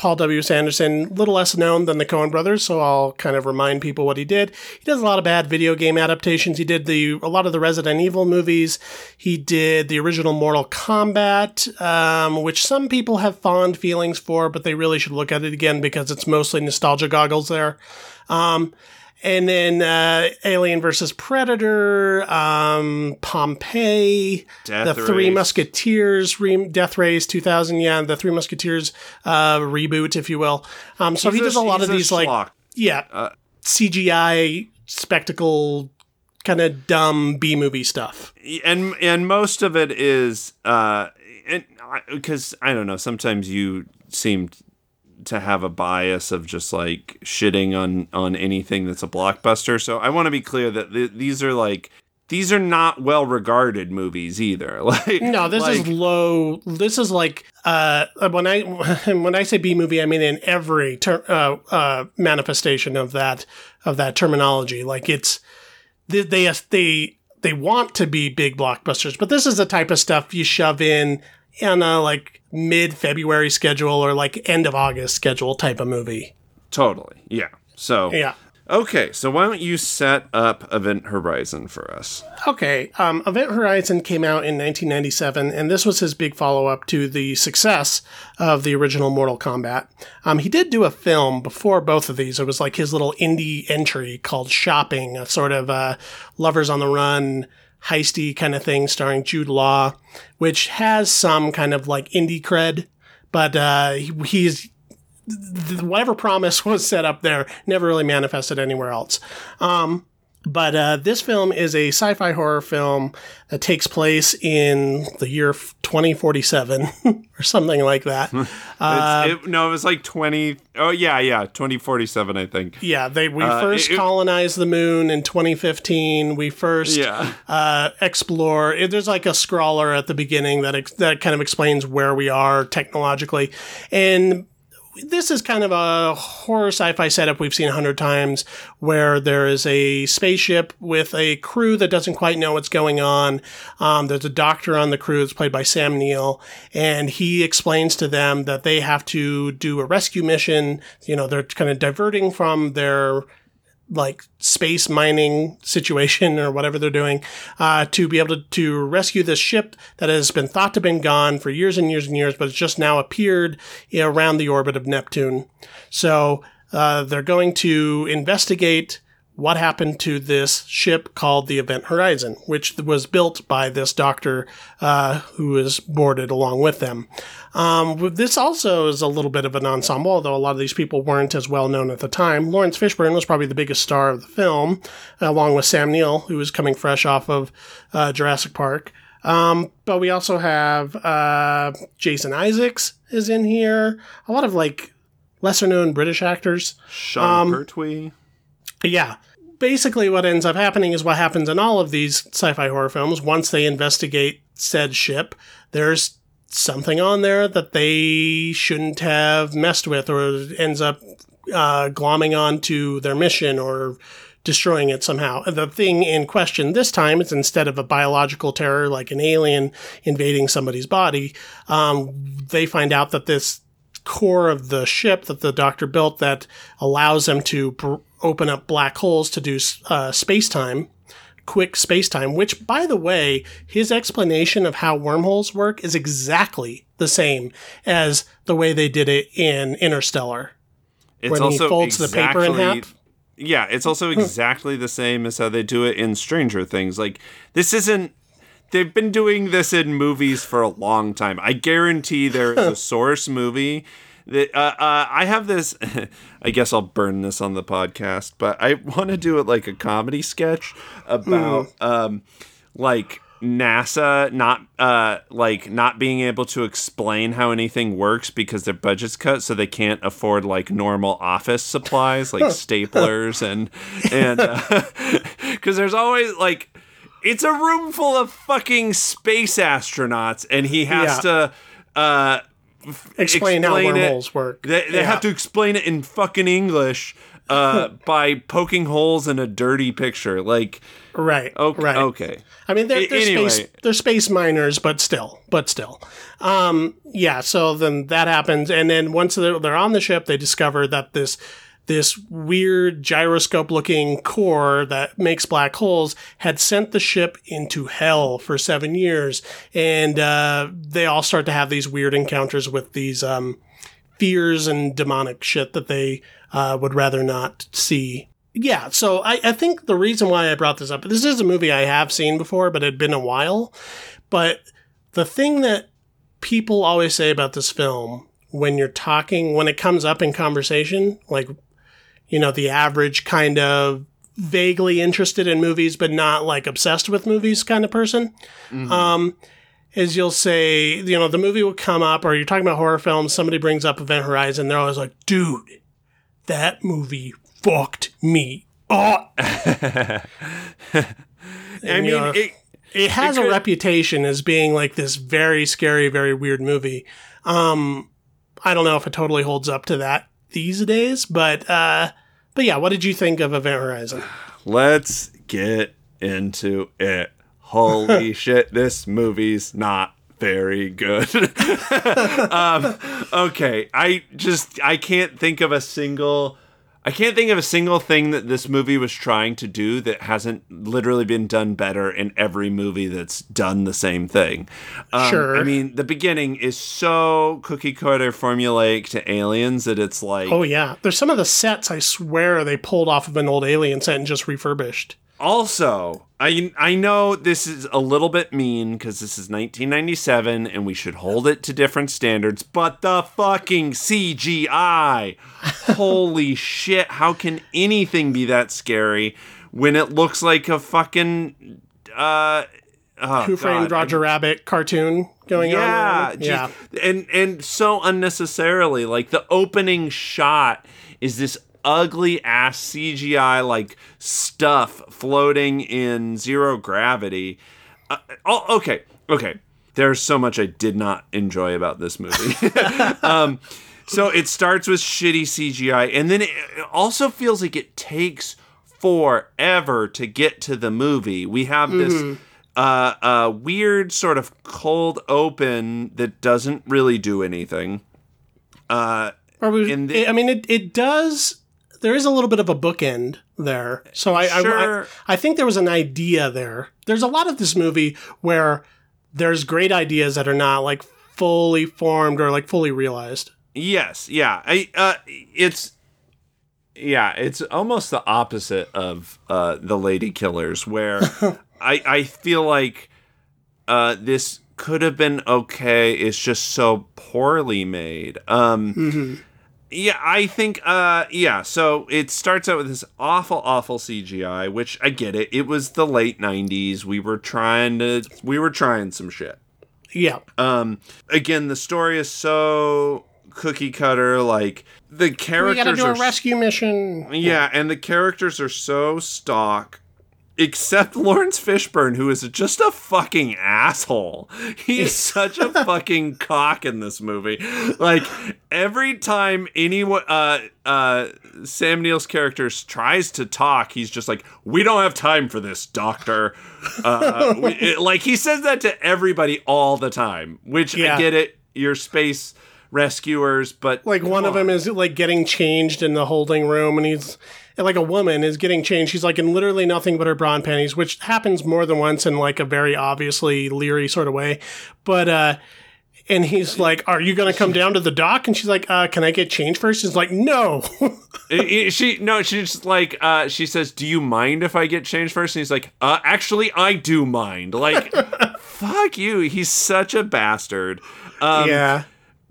Paul W. S. Anderson, little less known than the Coen brothers, so I'll kind of remind people what he did. He does a lot of bad video game adaptations. He did the a lot of the Resident Evil movies. He did the original Mortal Kombat, um, which some people have fond feelings for, but they really should look at it again because it's mostly nostalgia goggles there. Um, and then uh, Alien versus Predator, um, Pompeii, Death the Three Musketeers, re- Death Race 2000, yeah, the Three Musketeers uh, reboot, if you will. Um, so he does a lot he's of these like schlock. yeah CGI spectacle kind of dumb B movie stuff. and and most of it is uh and because I, don't know sometimes you seem to have a bias of just like shitting on on anything that's a blockbuster so i want to be clear that th- these are like these are not well regarded movies either like No, this like, is low. This is like uh, when I when I say B movie, I mean in every ter- uh, uh, manifestation of that of that terminology. Like it's they they they they want to be big blockbusters, but this is the type of stuff you shove in on a like mid February schedule or like end of August schedule type of movie. totally yeah so Yeah. okay so why don't you set up event horizon for us Okay, um, Event Horizon came out in 1997, and this was his big follow up to the success of the original Mortal Kombat. Um, he did do a film before both of these. It was like his little indie entry called Shopping, a sort of uh, lovers on the run, heisty kind of thing starring Jude Law, which has some kind of like indie cred, but uh, he, he's whatever promise was set up there never really manifested anywhere else. Um, but uh, this film is a sci-fi horror film that takes place in the year 2047 or something like that. Uh, it, no it was like 20 oh yeah yeah 2047 i think yeah, they we Uh, first it- it- colonized the moon in 2015. We first yeah uh, explore. it- There's like a scrawler at the beginning that ex- that kind of explains where we are technologically, and this is kind of a horror sci-fi setup we've seen a hundred times, where there is a spaceship with a crew that doesn't quite know what's going on. Um, there's a doctor on the crew that's played by Sam Neill, and he explains to them that they have to do a rescue mission. You know, they're kind of diverting from their like space mining situation or whatever they're doing uh, to be able to, to rescue this ship that has been thought to have been gone for years and years and years, but it's just now appeared around the orbit of Neptune. So uh, they're going to investigate what happened to this ship called the Event Horizon, which was built by this doctor uh, who was boarded along with them. Um, this also is a little bit of an ensemble, although a lot of these people weren't as well known at the time. Laurence Fishburne was probably the biggest star of the film, along with Sam Neill, who was coming fresh off of uh, Jurassic Park. Um, but we also have uh, Jason Isaacs is in here. A lot of like lesser known British actors. Sean um, Pertwee. Yeah basically what ends up happening is what happens in all of these sci-fi horror films once they investigate said ship there's something on there that they shouldn't have messed with or ends up uh, glomming onto their mission or destroying it somehow. The thing in question this time is instead of a biological terror like an alien invading somebody's body, um, they find out that this core of the ship that the doctor built that allows them to open up black holes to do uh, space time, quick space time, which, by the way, his explanation of how wormholes work is exactly the same as the way they did it in Interstellar. It's when also he folds exactly, the paper in half. Yeah, it's also exactly the same as how they do it in Stranger Things. Like, this isn't they've been doing this in movies for a long time. I guarantee there is a source movie that uh, uh, I have this. I guess I'll burn this on the podcast, but I want to do it like a comedy sketch about mm. um, like NASA not uh like not being able to explain how anything works because their budget's cut so they can't afford like normal office supplies like staplers and and uh, cuz there's always like it's a room full of fucking space astronauts, and he has yeah. to uh, explain, explain how wormholes it. work. They, they yeah. have to explain it in fucking English uh, by poking holes in a dirty picture. Like, right, okay, right. Okay. I mean, they're, they're anyway. space they're space miners, but still, but still, um, yeah. So then that happens, and then once they're, they're on the ship, they discover that this this weird gyroscope looking core that makes black holes had sent the ship into hell for seven years. And uh, they all start to have these weird encounters with these um, fears and demonic shit that they uh, would rather not see. Yeah, so I, I think the reason why I brought this up, this is a movie I have seen before, but it had been a while. But the thing that people always say about this film when you're talking, when it comes up in conversation, like you know, the average kind of vaguely interested in movies, but not like obsessed with movies kind of person. Mm-hmm. Um, is you'll say, you know, the movie will come up, or you're talking about horror films, somebody brings up Event Horizon, they're always like, dude, that movie fucked me up. I mean, know, it, it has it could, a reputation as being like this very scary, very weird movie. Um, I don't know if it totally holds up to that these days, but uh, but yeah, what did you think of Event Horizon? Let's get into it. Holy shit, this movie's not very good. um, okay, I just I can't think of a single I can't think of a single thing that this movie was trying to do that hasn't literally been done better in every movie that's done the same thing. Um, sure. I mean, the beginning is so cookie cutter formulaic to aliens that it's like. Oh, yeah. There's some of the sets I swear they pulled off of an old alien set and just refurbished. Also, I I know this is a little bit mean because this is 1997 and we should hold it to different standards, but the fucking CGI. Holy shit, how can anything be that scary when it looks like a fucking uh oh, Who framed. Roger I, Rabbit cartoon going yeah, on? yeah, and and so unnecessarily. Like the opening shot is this ugly ass CGI like stuff floating in zero gravity. Uh, oh, okay, okay. There's so much I did not enjoy about this movie. um, so it starts with shitty CGI, and then it also feels like it takes forever to get to the movie. We have this. Mm-hmm. Uh, uh, weird sort of cold open that doesn't really do anything. Uh, we, the, I mean, it, it does there is a little bit of a bookend there. So I, sure. I, I, I think there was an idea there. There's a lot of this movie where there's great ideas that are not like fully formed or like fully realized. Yes, yeah. I uh, it's yeah, it's almost the opposite of uh, the Ladykillers, where I I feel like uh, this could have been okay. It's just so poorly made. Um, Yeah, I think. Uh, yeah. So it starts out with this awful, awful CGI, which I get it. It was the late '90s. We were trying to. We were trying some shit. Yeah. Um, again, the story is so cookie cutter. Like the characters we gotta do a rescue mission. yeah, and the characters are so stock. Except Laurence Fishburne, who is just a fucking asshole. He is such a fucking cock in this movie. Like every time anyone, uh, uh, Sam Neill's character tries to talk, he's just like, "We don't have time for this, Doctor." Uh, we- it- like he says that to everybody all the time. Which Yeah. I get it. You're space rescuers, but Like one of them is like getting changed in the holding room, and he's and, like a woman is getting changed. She's like in literally nothing but her bra and panties, which happens more than once in like a very obviously leery sort of way. But uh and he's like, "Are you going to come down to the dock?" And she's like, uh, "Can I get changed first? He's like, "No." She no she's like uh she says do you mind if i get changed first and he's like uh actually i do mind like fuck you he's such a bastard um yeah.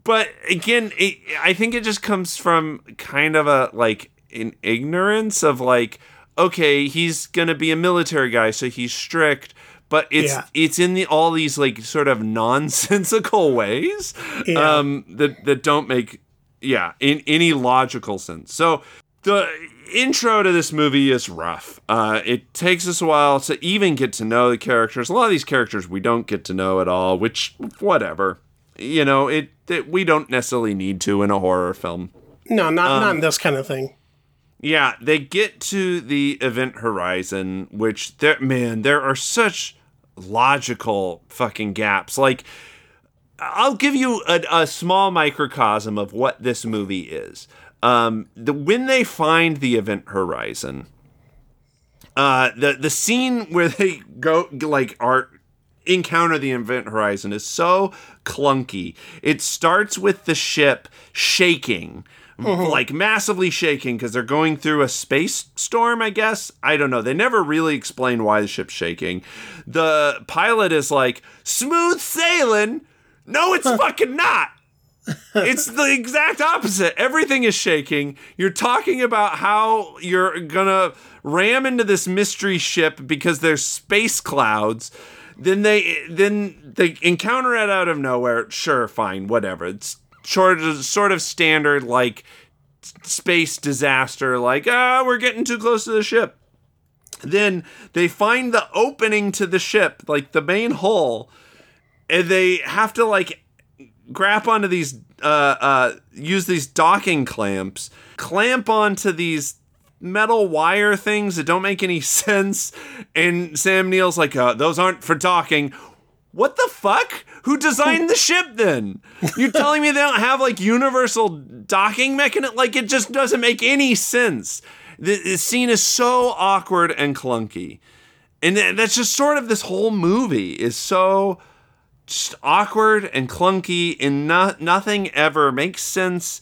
but again it, i think it just comes from kind of a like an ignorance of like okay he's gonna be a military guy so he's strict but it's Yeah. it's in the all these like sort of nonsensical ways Yeah. um that that don't make yeah in any logical sense so the intro to this movie is rough uh it takes us a while to even get to know the characters a lot of these characters we don't get to know at all which whatever you know it, it we don't necessarily need to in a horror film No, not Um, not in this kind of thing. Yeah, they get to the event horizon, which there, man, there are such logical fucking gaps. Like, I'll give you a, a small microcosm of what this movie is. Um, the when they find the event horizon, uh, the the scene where they go like are encounter the event horizon is so clunky. It starts with the ship shaking, Mm-hmm. like massively shaking because they're going through a space storm, I guess. I don't know. They never really explain why the ship's shaking. The pilot is like, smooth sailing. No, it's fucking not. It's the exact opposite. Everything is shaking. You're talking about how you're gonna ram into this mystery ship because there's space clouds. Then they then they encounter it out of nowhere. Sure, fine, whatever. It's sort of sort of standard like space disaster. Like ah, we're getting too close to the ship. Then they find the opening to the ship, like the main hull, and they have to like grab onto these uh uh use these docking clamps clamp onto these metal wire things that don't make any sense and sam neill's like uh, those aren't for docking what the fuck? Who designed the ship then? You're telling me they don't have like universal docking mechanism like it just doesn't make any sense. The, the scene is so awkward and clunky. And that's just sort of this whole movie is so just awkward and clunky and no- nothing ever makes sense.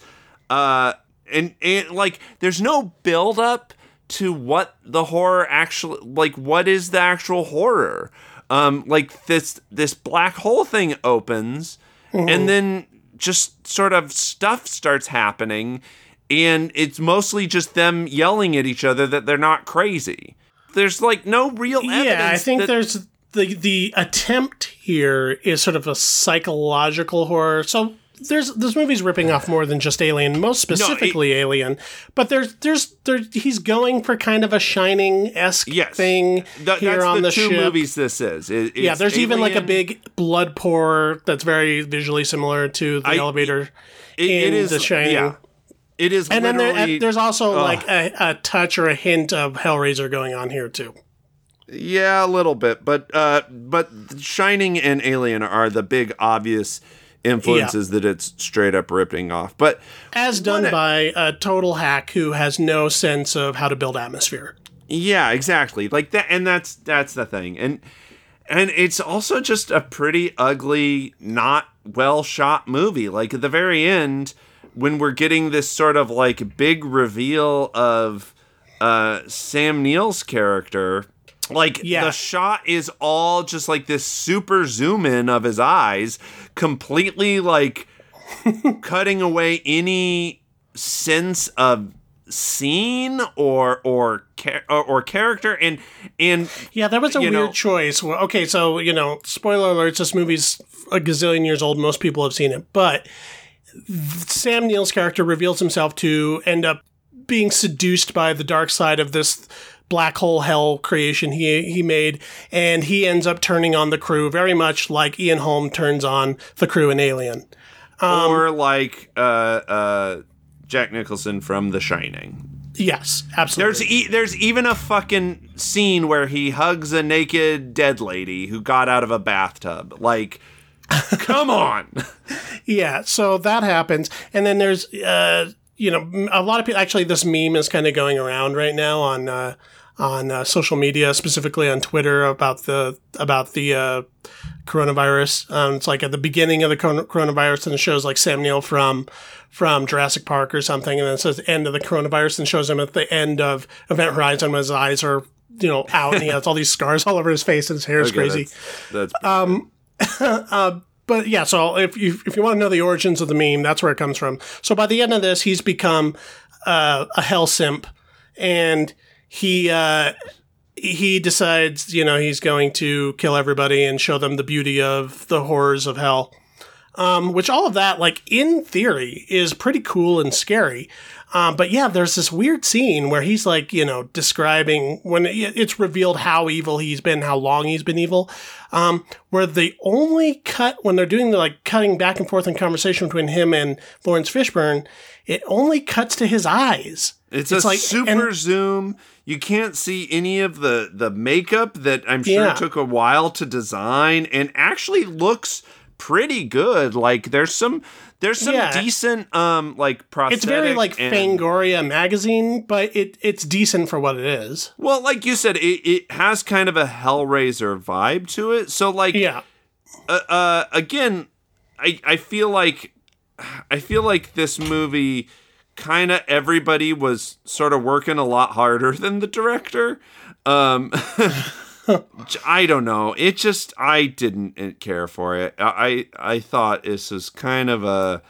Uh and, and like there's no build up to what the horror actually like what is the actual horror um like this this black hole thing opens and then just sort of stuff starts happening and it's mostly just them yelling at each other that they're not crazy there's like no real evidence Yeah, I think that- there's the the attempt here is sort of a psychological horror. So there's this movie's ripping off more than just Alien, most specifically Alien. But there's there's there he's going for kind of a shining esque Yes. thing Th- here that's on the, the, two ship. movies this is. It- Yeah, there's even like a big blood pour that's very visually similar to the I- elevator it- it in is The Shining. Yeah, it is. And then there, there's also like a, a touch or a hint of Hellraiser going on here too. yeah, a little bit, but uh, but Shining and Alien are the big obvious influences that it's straight up ripping off. But As done a- by a total hack who has no sense of how to build atmosphere. Yeah, exactly. Like that and that's that's the thing. And and it's also just a pretty ugly, not well shot movie. Like at the very end, when we're getting this sort of like big reveal of uh, Sam Neill's character. Like Yeah. the shot is all just like this super zoom in of his eyes, completely like cutting away any sense of scene or or or, or character and and Yeah, that was a weird know- choice. Well, okay, so you know, spoiler alerts: this movie's a gazillion years old. Most people have seen it, but Sam Neill's character reveals himself to end up being seduced by the dark side of this black hole hell creation he he made, and he ends up turning on the crew very much like Ian Holm turns on the crew in Alien. Um, or like uh uh Jack Nicholson from The Shining. Yes, absolutely. There's e- there's even a fucking scene where he hugs a naked dead lady who got out of a bathtub. Like, come on. Yeah, so that happens, and then there's uh, you know a lot of people. Actually, this meme is kind of going around right now on uh, on uh, social media, specifically on Twitter about the about the uh, coronavirus. Um, it's like at the beginning of the coronavirus, and it shows like Sam Neill from from Jurassic Park or something, and then it says end of the coronavirus, and shows him at the end of Event Horizon when his eyes are you know out, and he has all these scars all over his face, and his hair is Okay, crazy. That's, that's but yeah, so if you if you want to know the origins of the meme, that's where it comes from. So by the end of this, he's become uh, a hell simp, and he uh, he decides, you know, he's going to kill everybody and show them the beauty of the horrors of hell. Um, which all of that, like in theory, is pretty cool and scary. Um, but yeah, there's this weird scene where he's like, you know, describing when it's revealed how evil he's been, how long he's been evil. Um, where the only cut when they're doing the like cutting back and forth in conversation between him and Laurence Fishburne, it only cuts to his eyes. it's, a like- super and- zoom. You can't see any of the the makeup that I'm sure Yeah. took a while to design and actually looks pretty good. Like there's some there's some Yeah. decent um like prosthetic It's very like and- Fangoria magazine, but it it's decent for what it is. Well, like you said, it, it has kind of a Hellraiser vibe to it. So, like, Yeah. uh, uh, again, I I feel like I feel like this movie kind of everybody was sort of working a lot harder than the director. Um, I don't know. It just I didn't care for it. I I thought this was kind of a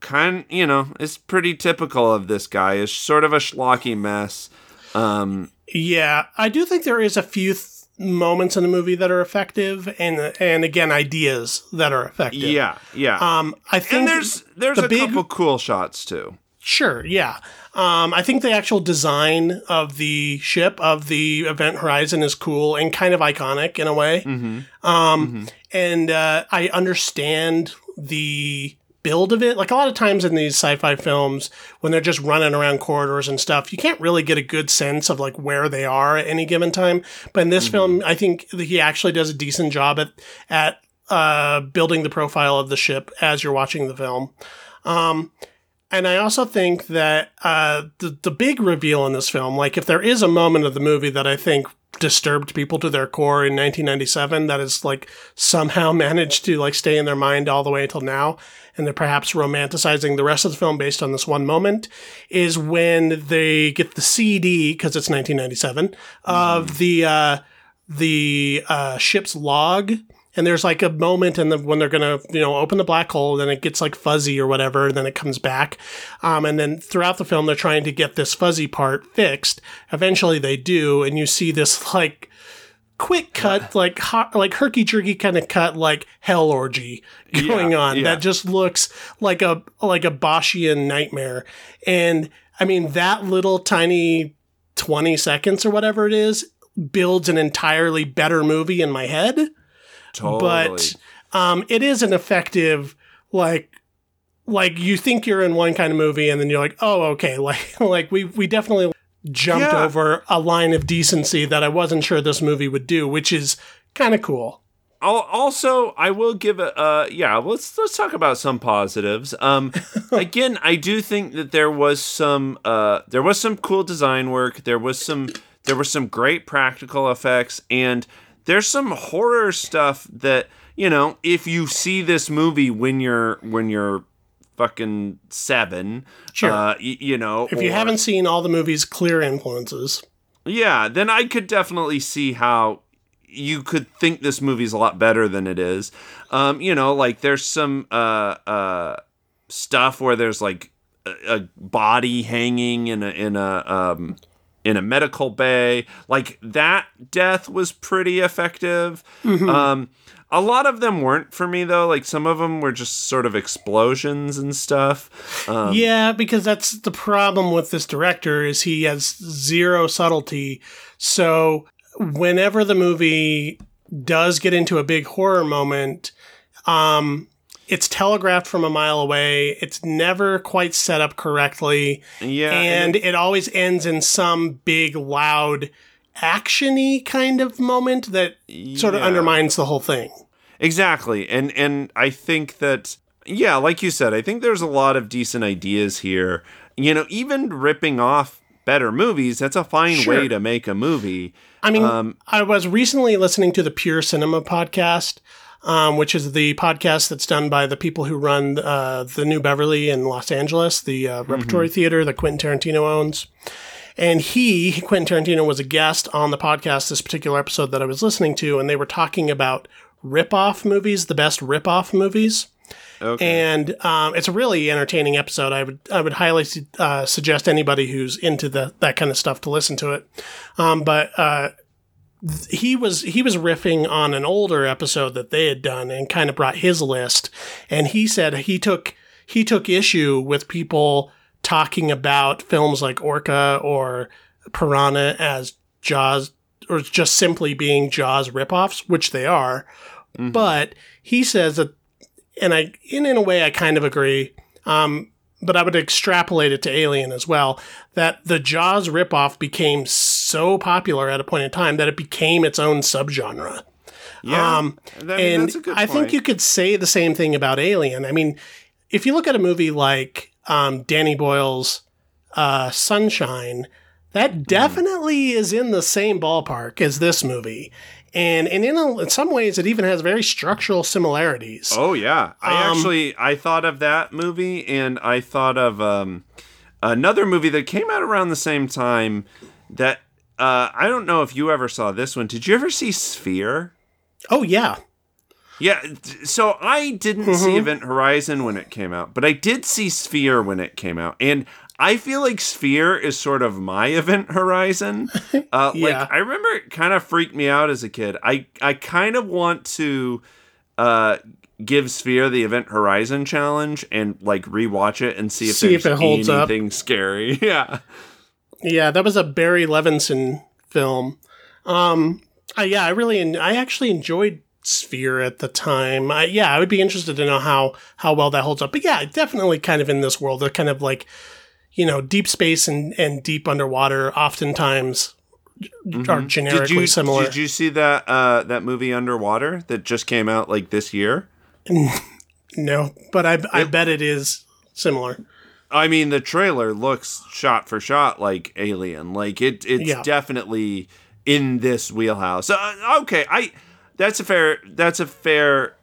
kind you know it's pretty typical of this guy. It's sort of a schlocky mess. Um, Yeah, I do think there is a few moments in the movie that are effective, and and again ideas that are effective. yeah, yeah. Um, I think and there's there's the a big- couple cool shots too. Sure, yeah. Um, I think the actual design of the ship of the Event Horizon is cool and kind of iconic in a way. Um, And uh, I understand the build of it. Like a lot of times in these sci-fi films, when they're just running around corridors and stuff, you can't really get a good sense of like where they are at any given time. But in this film, I think that he actually does a decent job at at uh, building the profile of the ship as you're watching the film. Um, and I also think that uh, the the big reveal in this film, like if there is a moment of the movie that I think disturbed people to their core in 1997, that is like somehow managed to like stay in their mind all the way until now, and they're perhaps romanticizing the rest of the film based on this one moment, is when they get the CD because it's 1997 of the uh, the uh, ship's log and there's like a moment in the when they're gonna you know open the black hole then it gets like fuzzy or whatever and then it comes back. Um, and then throughout the film they're trying to get this fuzzy part fixed. Eventually they do and you see this like quick cut like hot, like herky jerky kind of cut like hell orgy going Yeah, on yeah. that just looks like a like a Boschian nightmare. And i mean that little tiny 20 seconds or whatever it is builds an entirely better movie in my head Totally. but um, it is an effective like like you think you're in one kind of movie and then you're like oh okay like like we we definitely jumped Yeah. over a line of decency that I wasn't sure this movie would do which is kind of cool Al- also, I will give a uh, yeah. Let's let's talk about some positives. Um, again, I do think that there was some uh, there was some cool design work. There was some there were some great practical effects, and there's some horror stuff that you know if you see this movie when you're when you're fucking seven. Sure. Uh, y- you know, If you or- haven't seen all the movies, clear influences. yeah, then I could definitely see how you could think this movie's a lot better than it is. Um, you know, like there's some uh uh stuff where there's like a, a body hanging in a in a um in a medical bay. Like that death was pretty effective. Um a lot of them weren't for me though. Like some of them were just sort of explosions and stuff. Um, yeah, because that's the problem with this director is he has zero subtlety. So whenever the movie does get into a big horror moment, um, it's telegraphed from a mile away. It's never quite set up correctly. yeah, and it always ends in some big loud actiony kind of moment that sort of undermines the whole thing. Exactly. And and I think that yeah, like you said, I think there's a lot of decent ideas here. You know, even ripping off better movies, that's a fine Sure. way to make a movie. I mean, Um, I was recently listening to the Pure Cinema podcast, um, which is the podcast that's done by the people who run uh, the New Beverly in Los Angeles, the uh, repertory theater that Quentin Tarantino owns. And he, Quentin Tarantino, was a guest on the podcast this particular episode that I was listening to, and they were talking about rip-off movies, the best rip-off movies. Okay. And um, it's a really entertaining episode. I would I would highly su- uh, suggest anybody who's into the that kind of stuff to listen to it. Um, but uh, he was he was riffing on an older episode that they had done and kind of brought his list. And he said he took he took issue with people talking about films like Orca or Piranha as Jaws or just simply being Jaws ripoffs, which they are. But he says that and I, in, in a way, I kind of agree. Um, but I would extrapolate it to Alien as well. That the Jaws ripoff became so popular at a point in time that it became its own subgenre. yeah. um, I mean, and that's a good I think you could say the same thing about Alien. I mean, if you look at a movie like um, Danny Boyle's uh, Sunshine, that Mm-hmm. definitely is in the same ballpark as this movie. And, and in, a, in some ways, it even has very structural similarities. Oh yeah, I Um, actually I thought of that movie, and I thought of um, another movie that came out around the same time. That uh, I don't know if you ever saw this one. Did you ever see Sphere? Oh, yeah. Yeah, so I didn't Mm-hmm. see Event Horizon when it came out, but I did see Sphere when it came out, and I feel like Sphere is sort of my Event Horizon. Uh, Yeah. Like I remember it kind of freaked me out as a kid. I I kind of want to uh, give Sphere the Event Horizon challenge and like rewatch it and see if See if there's it holds up. anything scary. Yeah. Yeah, that was a Barry Levinson film. Um, uh, yeah, I really, en- I actually enjoyed Sphere at the time. I, yeah, I would be interested to know how how well that holds up. But yeah, definitely kind of in this world. They're kind of like, you know, deep space and and deep underwater. Oftentimes are generically Did you similar. did you see that uh, that movie Underwater that just came out like this year? no, but I I bet it is similar. I mean, the trailer looks shot for shot like Alien. Like it, it's Yeah. definitely in this wheelhouse. Uh, okay, I that's a fair that's a fair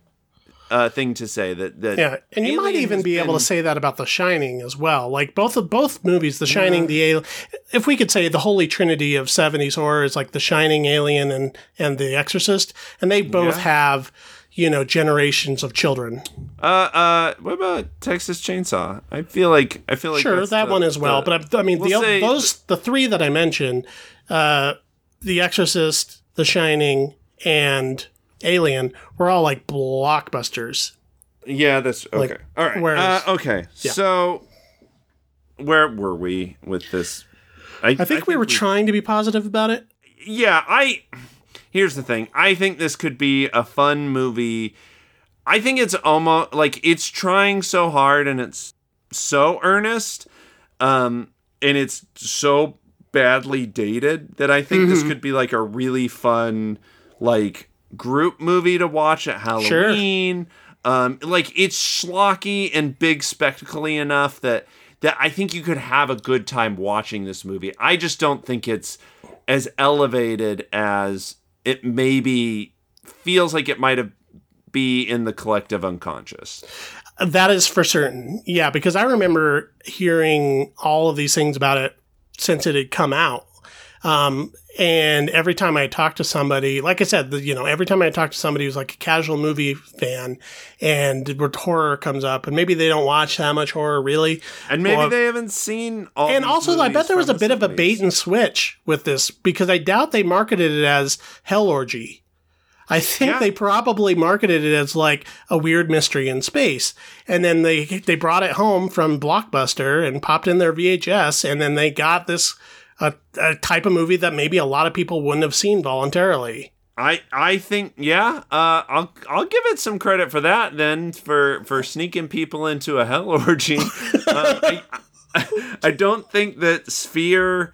uh, thing to say that that Yeah, and you might even be able to say that about The Shining as well. Like both of both movies, The Shining, the Alien. If we could say the holy trinity of '70s horror is like The Shining, Alien, and and The Exorcist, and they both Yeah. have you know generations of children. Uh, uh, what about Texas Chainsaw? I feel like I feel like Sure, that the- one as well. the- but I, I mean, we'll the those the three that I mentioned, uh, The Exorcist, The Shining, and Alien, were all like blockbusters. yeah, that's okay. like, All right. whereas- uh, okay. So where were we with this? I think we were trying to be positive about it. yeah, I here's the thing. I think this could be a fun movie. I think it's almost like it's trying so hard and it's so earnest. Um and it's so badly dated that I think this could be like a really fun like group movie to watch at Halloween. Um like it's schlocky and big spectacly enough that that I think you could have a good time watching this movie. I just don't think it's as elevated as it maybe feels like it might have be in the collective unconscious. That is for certain. Yeah, because I remember hearing all of these things about it since it had come out. Um, and every time I talk to somebody, like I said, the, you know, every time I talk to somebody who's like a casual movie fan and where horror comes up, and maybe they don't watch that much horror really. And maybe Well, they haven't seen all. and also, I bet there was a bit of a bait and switch with this because I doubt they marketed it as Hell Orgy. I think Yeah. they probably marketed it as like a weird mystery in space, and then they they brought it home from Blockbuster and popped in their VHS, and then they got this a, a type of movie that maybe a lot of people wouldn't have seen voluntarily. I I think yeah. Uh, I'll I'll give it some credit for that then for for sneaking people into a hell orgy. uh, I, I don't think that Sphere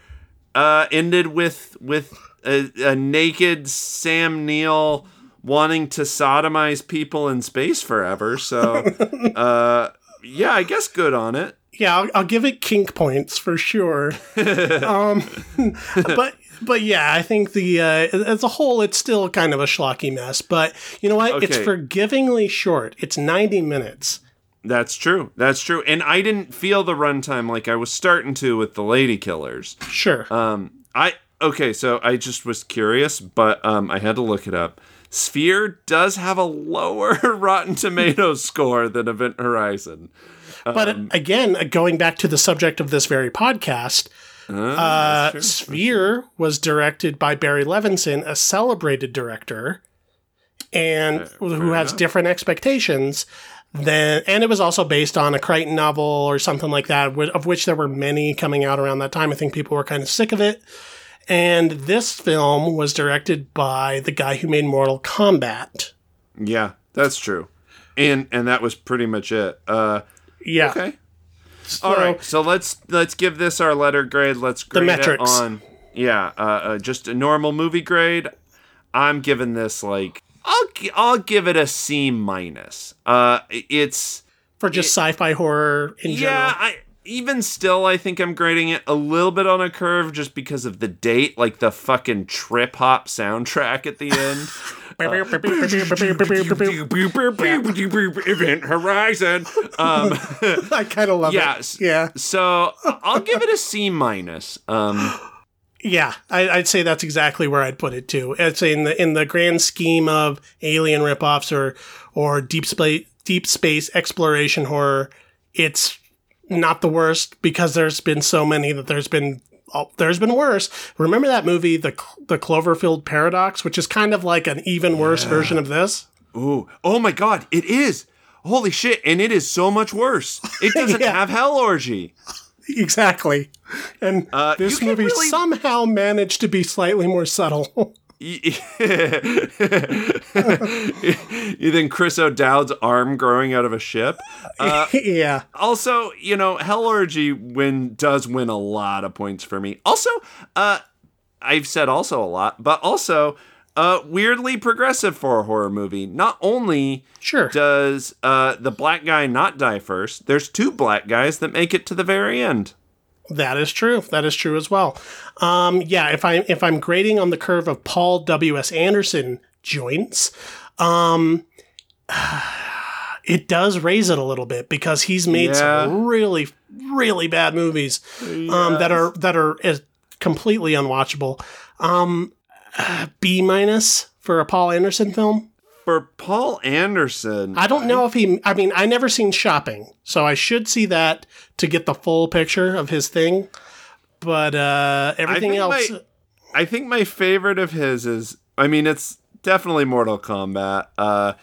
uh, ended with with a, a naked Sam Neill wanting to sodomize people in space forever. So uh, yeah, I guess good on it. Yeah, I'll, I'll give it kink points for sure. um, but but yeah, I think the uh, as a whole, it's still kind of a schlocky mess. But you know what? It's forgivingly short. It's ninety minutes. That's true. That's true. And I didn't feel the runtime like I was starting to with the Ladykillers. Sure. Um, I okay, so I just was curious, but um, I had to look it up. Sphere does have a lower Rotten Tomatoes score than Event Horizon. But um, again, going back to the subject of this very podcast, uh, Sphere was directed by Barry Levinson, a celebrated director, and who has enough. different expectations. Than, and it was also based on a Crichton novel or something like that, of which there were many coming out around that time. I think people were kind of sick of it. And this film was directed by the guy who made Mortal Kombat. Yeah, that's true. And and that was pretty much it. Uh, Yeah. okay. All right. So let's let's give this our letter grade. Let's grade it metrics. on yeah, uh, uh, just a normal movie grade. I'm giving this like I'll I'll give it a C minus. Uh, it's For just sci fi horror in general. yeah. I even still I think I'm grading it a little bit on a curve just because of the date, like the fucking trip hop soundtrack at the end. Event Horizon. Um, I kind of love Yes. it. Yeah. so I'll give it a C minus. Um, Yeah, I, I'd say that's exactly where I'd put it too. It's in the in the grand scheme of alien ripoffs or or deep space deep space exploration horror. It's not the worst because there's been so many that there's been oh, there's been worse. Remember that movie, the the Cloverfield Paradox, which is kind of like an even worse version of this. ooh, oh my god, it is. Holy shit, and it is so much worse. It doesn't Yeah. have Hell Orgy. Exactly, and Uh, this movie really- somehow managed to be slightly more subtle. you think Chris O'Dowd's arm growing out of a ship? Uh, yeah, also, you know, Hell Orgy win does win a lot of points for me. Also, uh, I've said also a lot, but also uh, weirdly progressive for a horror movie. Not only sure. does uh, the black guy not die first, there's two black guys that make it to the very end. That is true. That is true as well. Um, yeah, if I if I'm grading on the curve of Paul W. S. Anderson joints, um, it does raise it a little bit because he's made Yeah. some really really bad movies um, that are that are uh, completely unwatchable. Um, uh, B minus for a Paul Anderson film. For Paul Anderson, I don't know if he. I mean, I never seen Shopping, so I should see that to get the full picture of his thing. But uh, everything think else, my- I think my favorite of his is, I mean, it's definitely Mortal Kombat. Uh,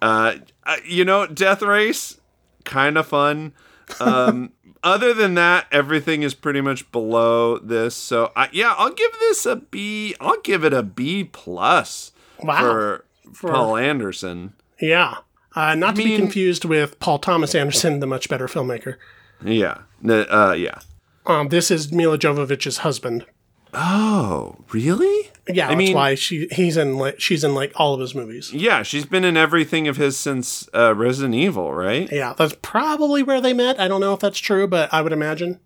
uh, uh, you know, Death Race, kind of fun. Um, other than that, everything is pretty much below this. So, I, yeah, I'll give this a B. I'll give it a B plus wow, for, Paul Anderson. yeah. Uh, not to be confused with Paul Thomas Anderson, the much better filmmaker. Yeah, uh, yeah. Um, this is Milla Jovovich's husband. Oh, really? Yeah, that's mean- why she he's in like she's in like all of his movies. Yeah, she's been in everything of his since uh, Resident Evil, right? Yeah, that's probably where they met. I don't know if that's true, but I would imagine.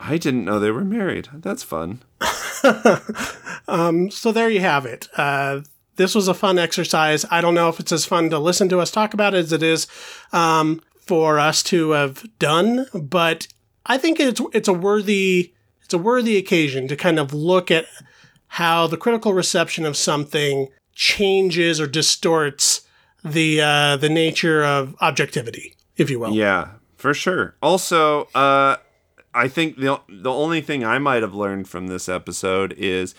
I didn't know they were married. That's fun. So there you have it. Uh, this was a fun exercise. I don't know if it's as fun to listen to us talk about it as it is um, for us to have done, but I think it's it's a worthy it's a worthy occasion to kind of look at how the critical reception of something changes or distorts the uh, the nature of objectivity, if you will. Yeah, for sure. Also, uh, I think the the only thing I might have learned from this episode is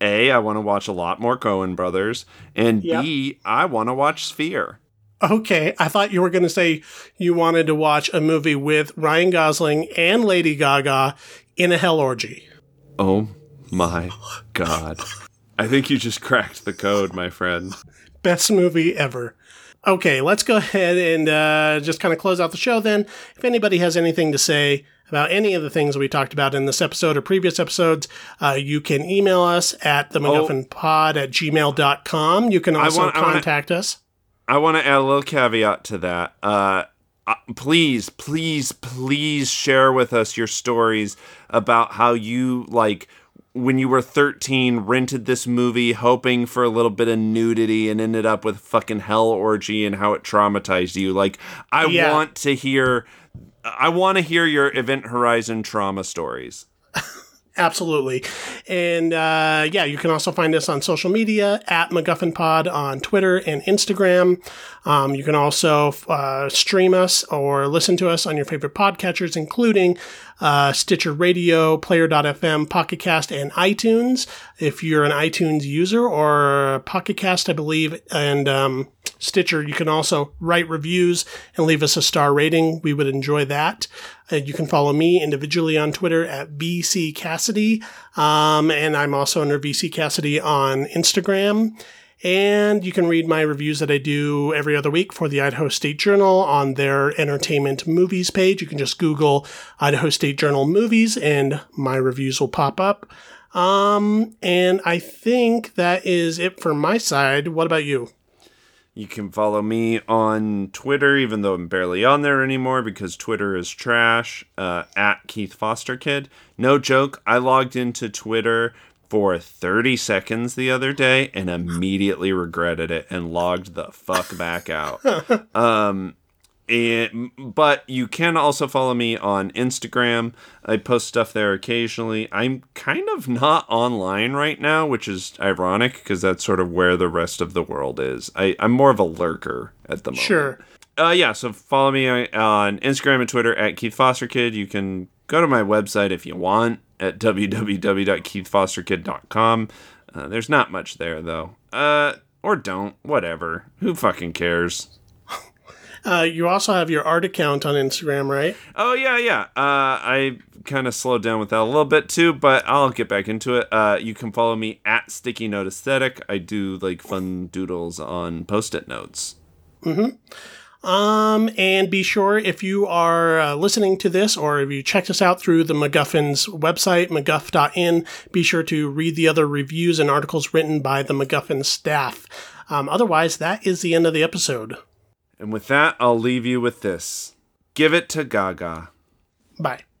a I want to watch a lot more Coen Brothers, and Yep. b I want to watch Sphere. Okay, I thought you were going to say you wanted to watch a movie with Ryan Gosling and Lady Gaga in a hell orgy. Oh my god! I think you just cracked the code, my friend. Best movie ever. Okay, let's go ahead and uh, just kind of close out the show then. If anybody has anything to say about any of the things we talked about in this episode or previous episodes, uh, you can email us at the MacGuffinPod at gmail.com. You can also want- I wanna- contact us. I want to add a little caveat to that. Uh, uh, please, please, please share with us your stories about how you like when you were 13 rented this movie hoping for a little bit of nudity and ended up with fucking hell orgy and how it traumatized you. Like I Yeah. want to hear I want to hear your Event Horizon trauma stories. Absolutely. And uh, yeah, you can also find us on social media at MacGuffin Pod on Twitter and Instagram. Um, you can also uh, stream us or listen to us on your favorite podcatchers, including uh, Stitcher Radio, Player.fm, Pocket Cast, and iTunes. If you're an iTunes user or Pocket Cast, I believe, and um, Stitcher, you can also write reviews and leave us a star rating. We would enjoy that. Uh, you can follow me individually on Twitter at BC Cassidy. Um, and I'm also under BC Cassidy on Instagram. And you can read my reviews that I do every other week for the Idaho State Journal on their entertainment movies page. You can just Google Idaho State Journal movies and my reviews will pop up. Um, and I think that is it for my side. What about you? You can follow me on Twitter, even though I'm barely on there anymore because Twitter is trash, uh, at Keith Foster Kid. No joke, I logged into Twitter for 30 seconds the other day and immediately regretted it and logged the fuck back out. um, and, but you can also follow me on Instagram. I post stuff there occasionally. I'm kind of not online right now, which is ironic because that's sort of where the rest of the world is. I, I'm more of a lurker at the moment. Sure. Uh, yeah, so follow me on on Instagram and Twitter at Keith Foster Kid. You can go to my website if you want at www.keithfosterkid.com. Uh, there's not much there though. Uh, or don't. Whatever. Who fucking cares? Uh, you also have your art account on Instagram, right? Oh yeah, yeah. Uh, I kind of slowed down with that a little bit too, but I'll get back into it. Uh, you can follow me at Sticky Note Aesthetic. I do like fun doodles on post-it notes. Um, and be sure if you are uh, listening to this or if you checked us out through the MacGuffin's website, MacGuff.in, be sure to read the other reviews and articles written by the MacGuffin staff. Um, otherwise, that is the end of the episode. And with that, I'll leave you with this. Give it to Gaga. Bye.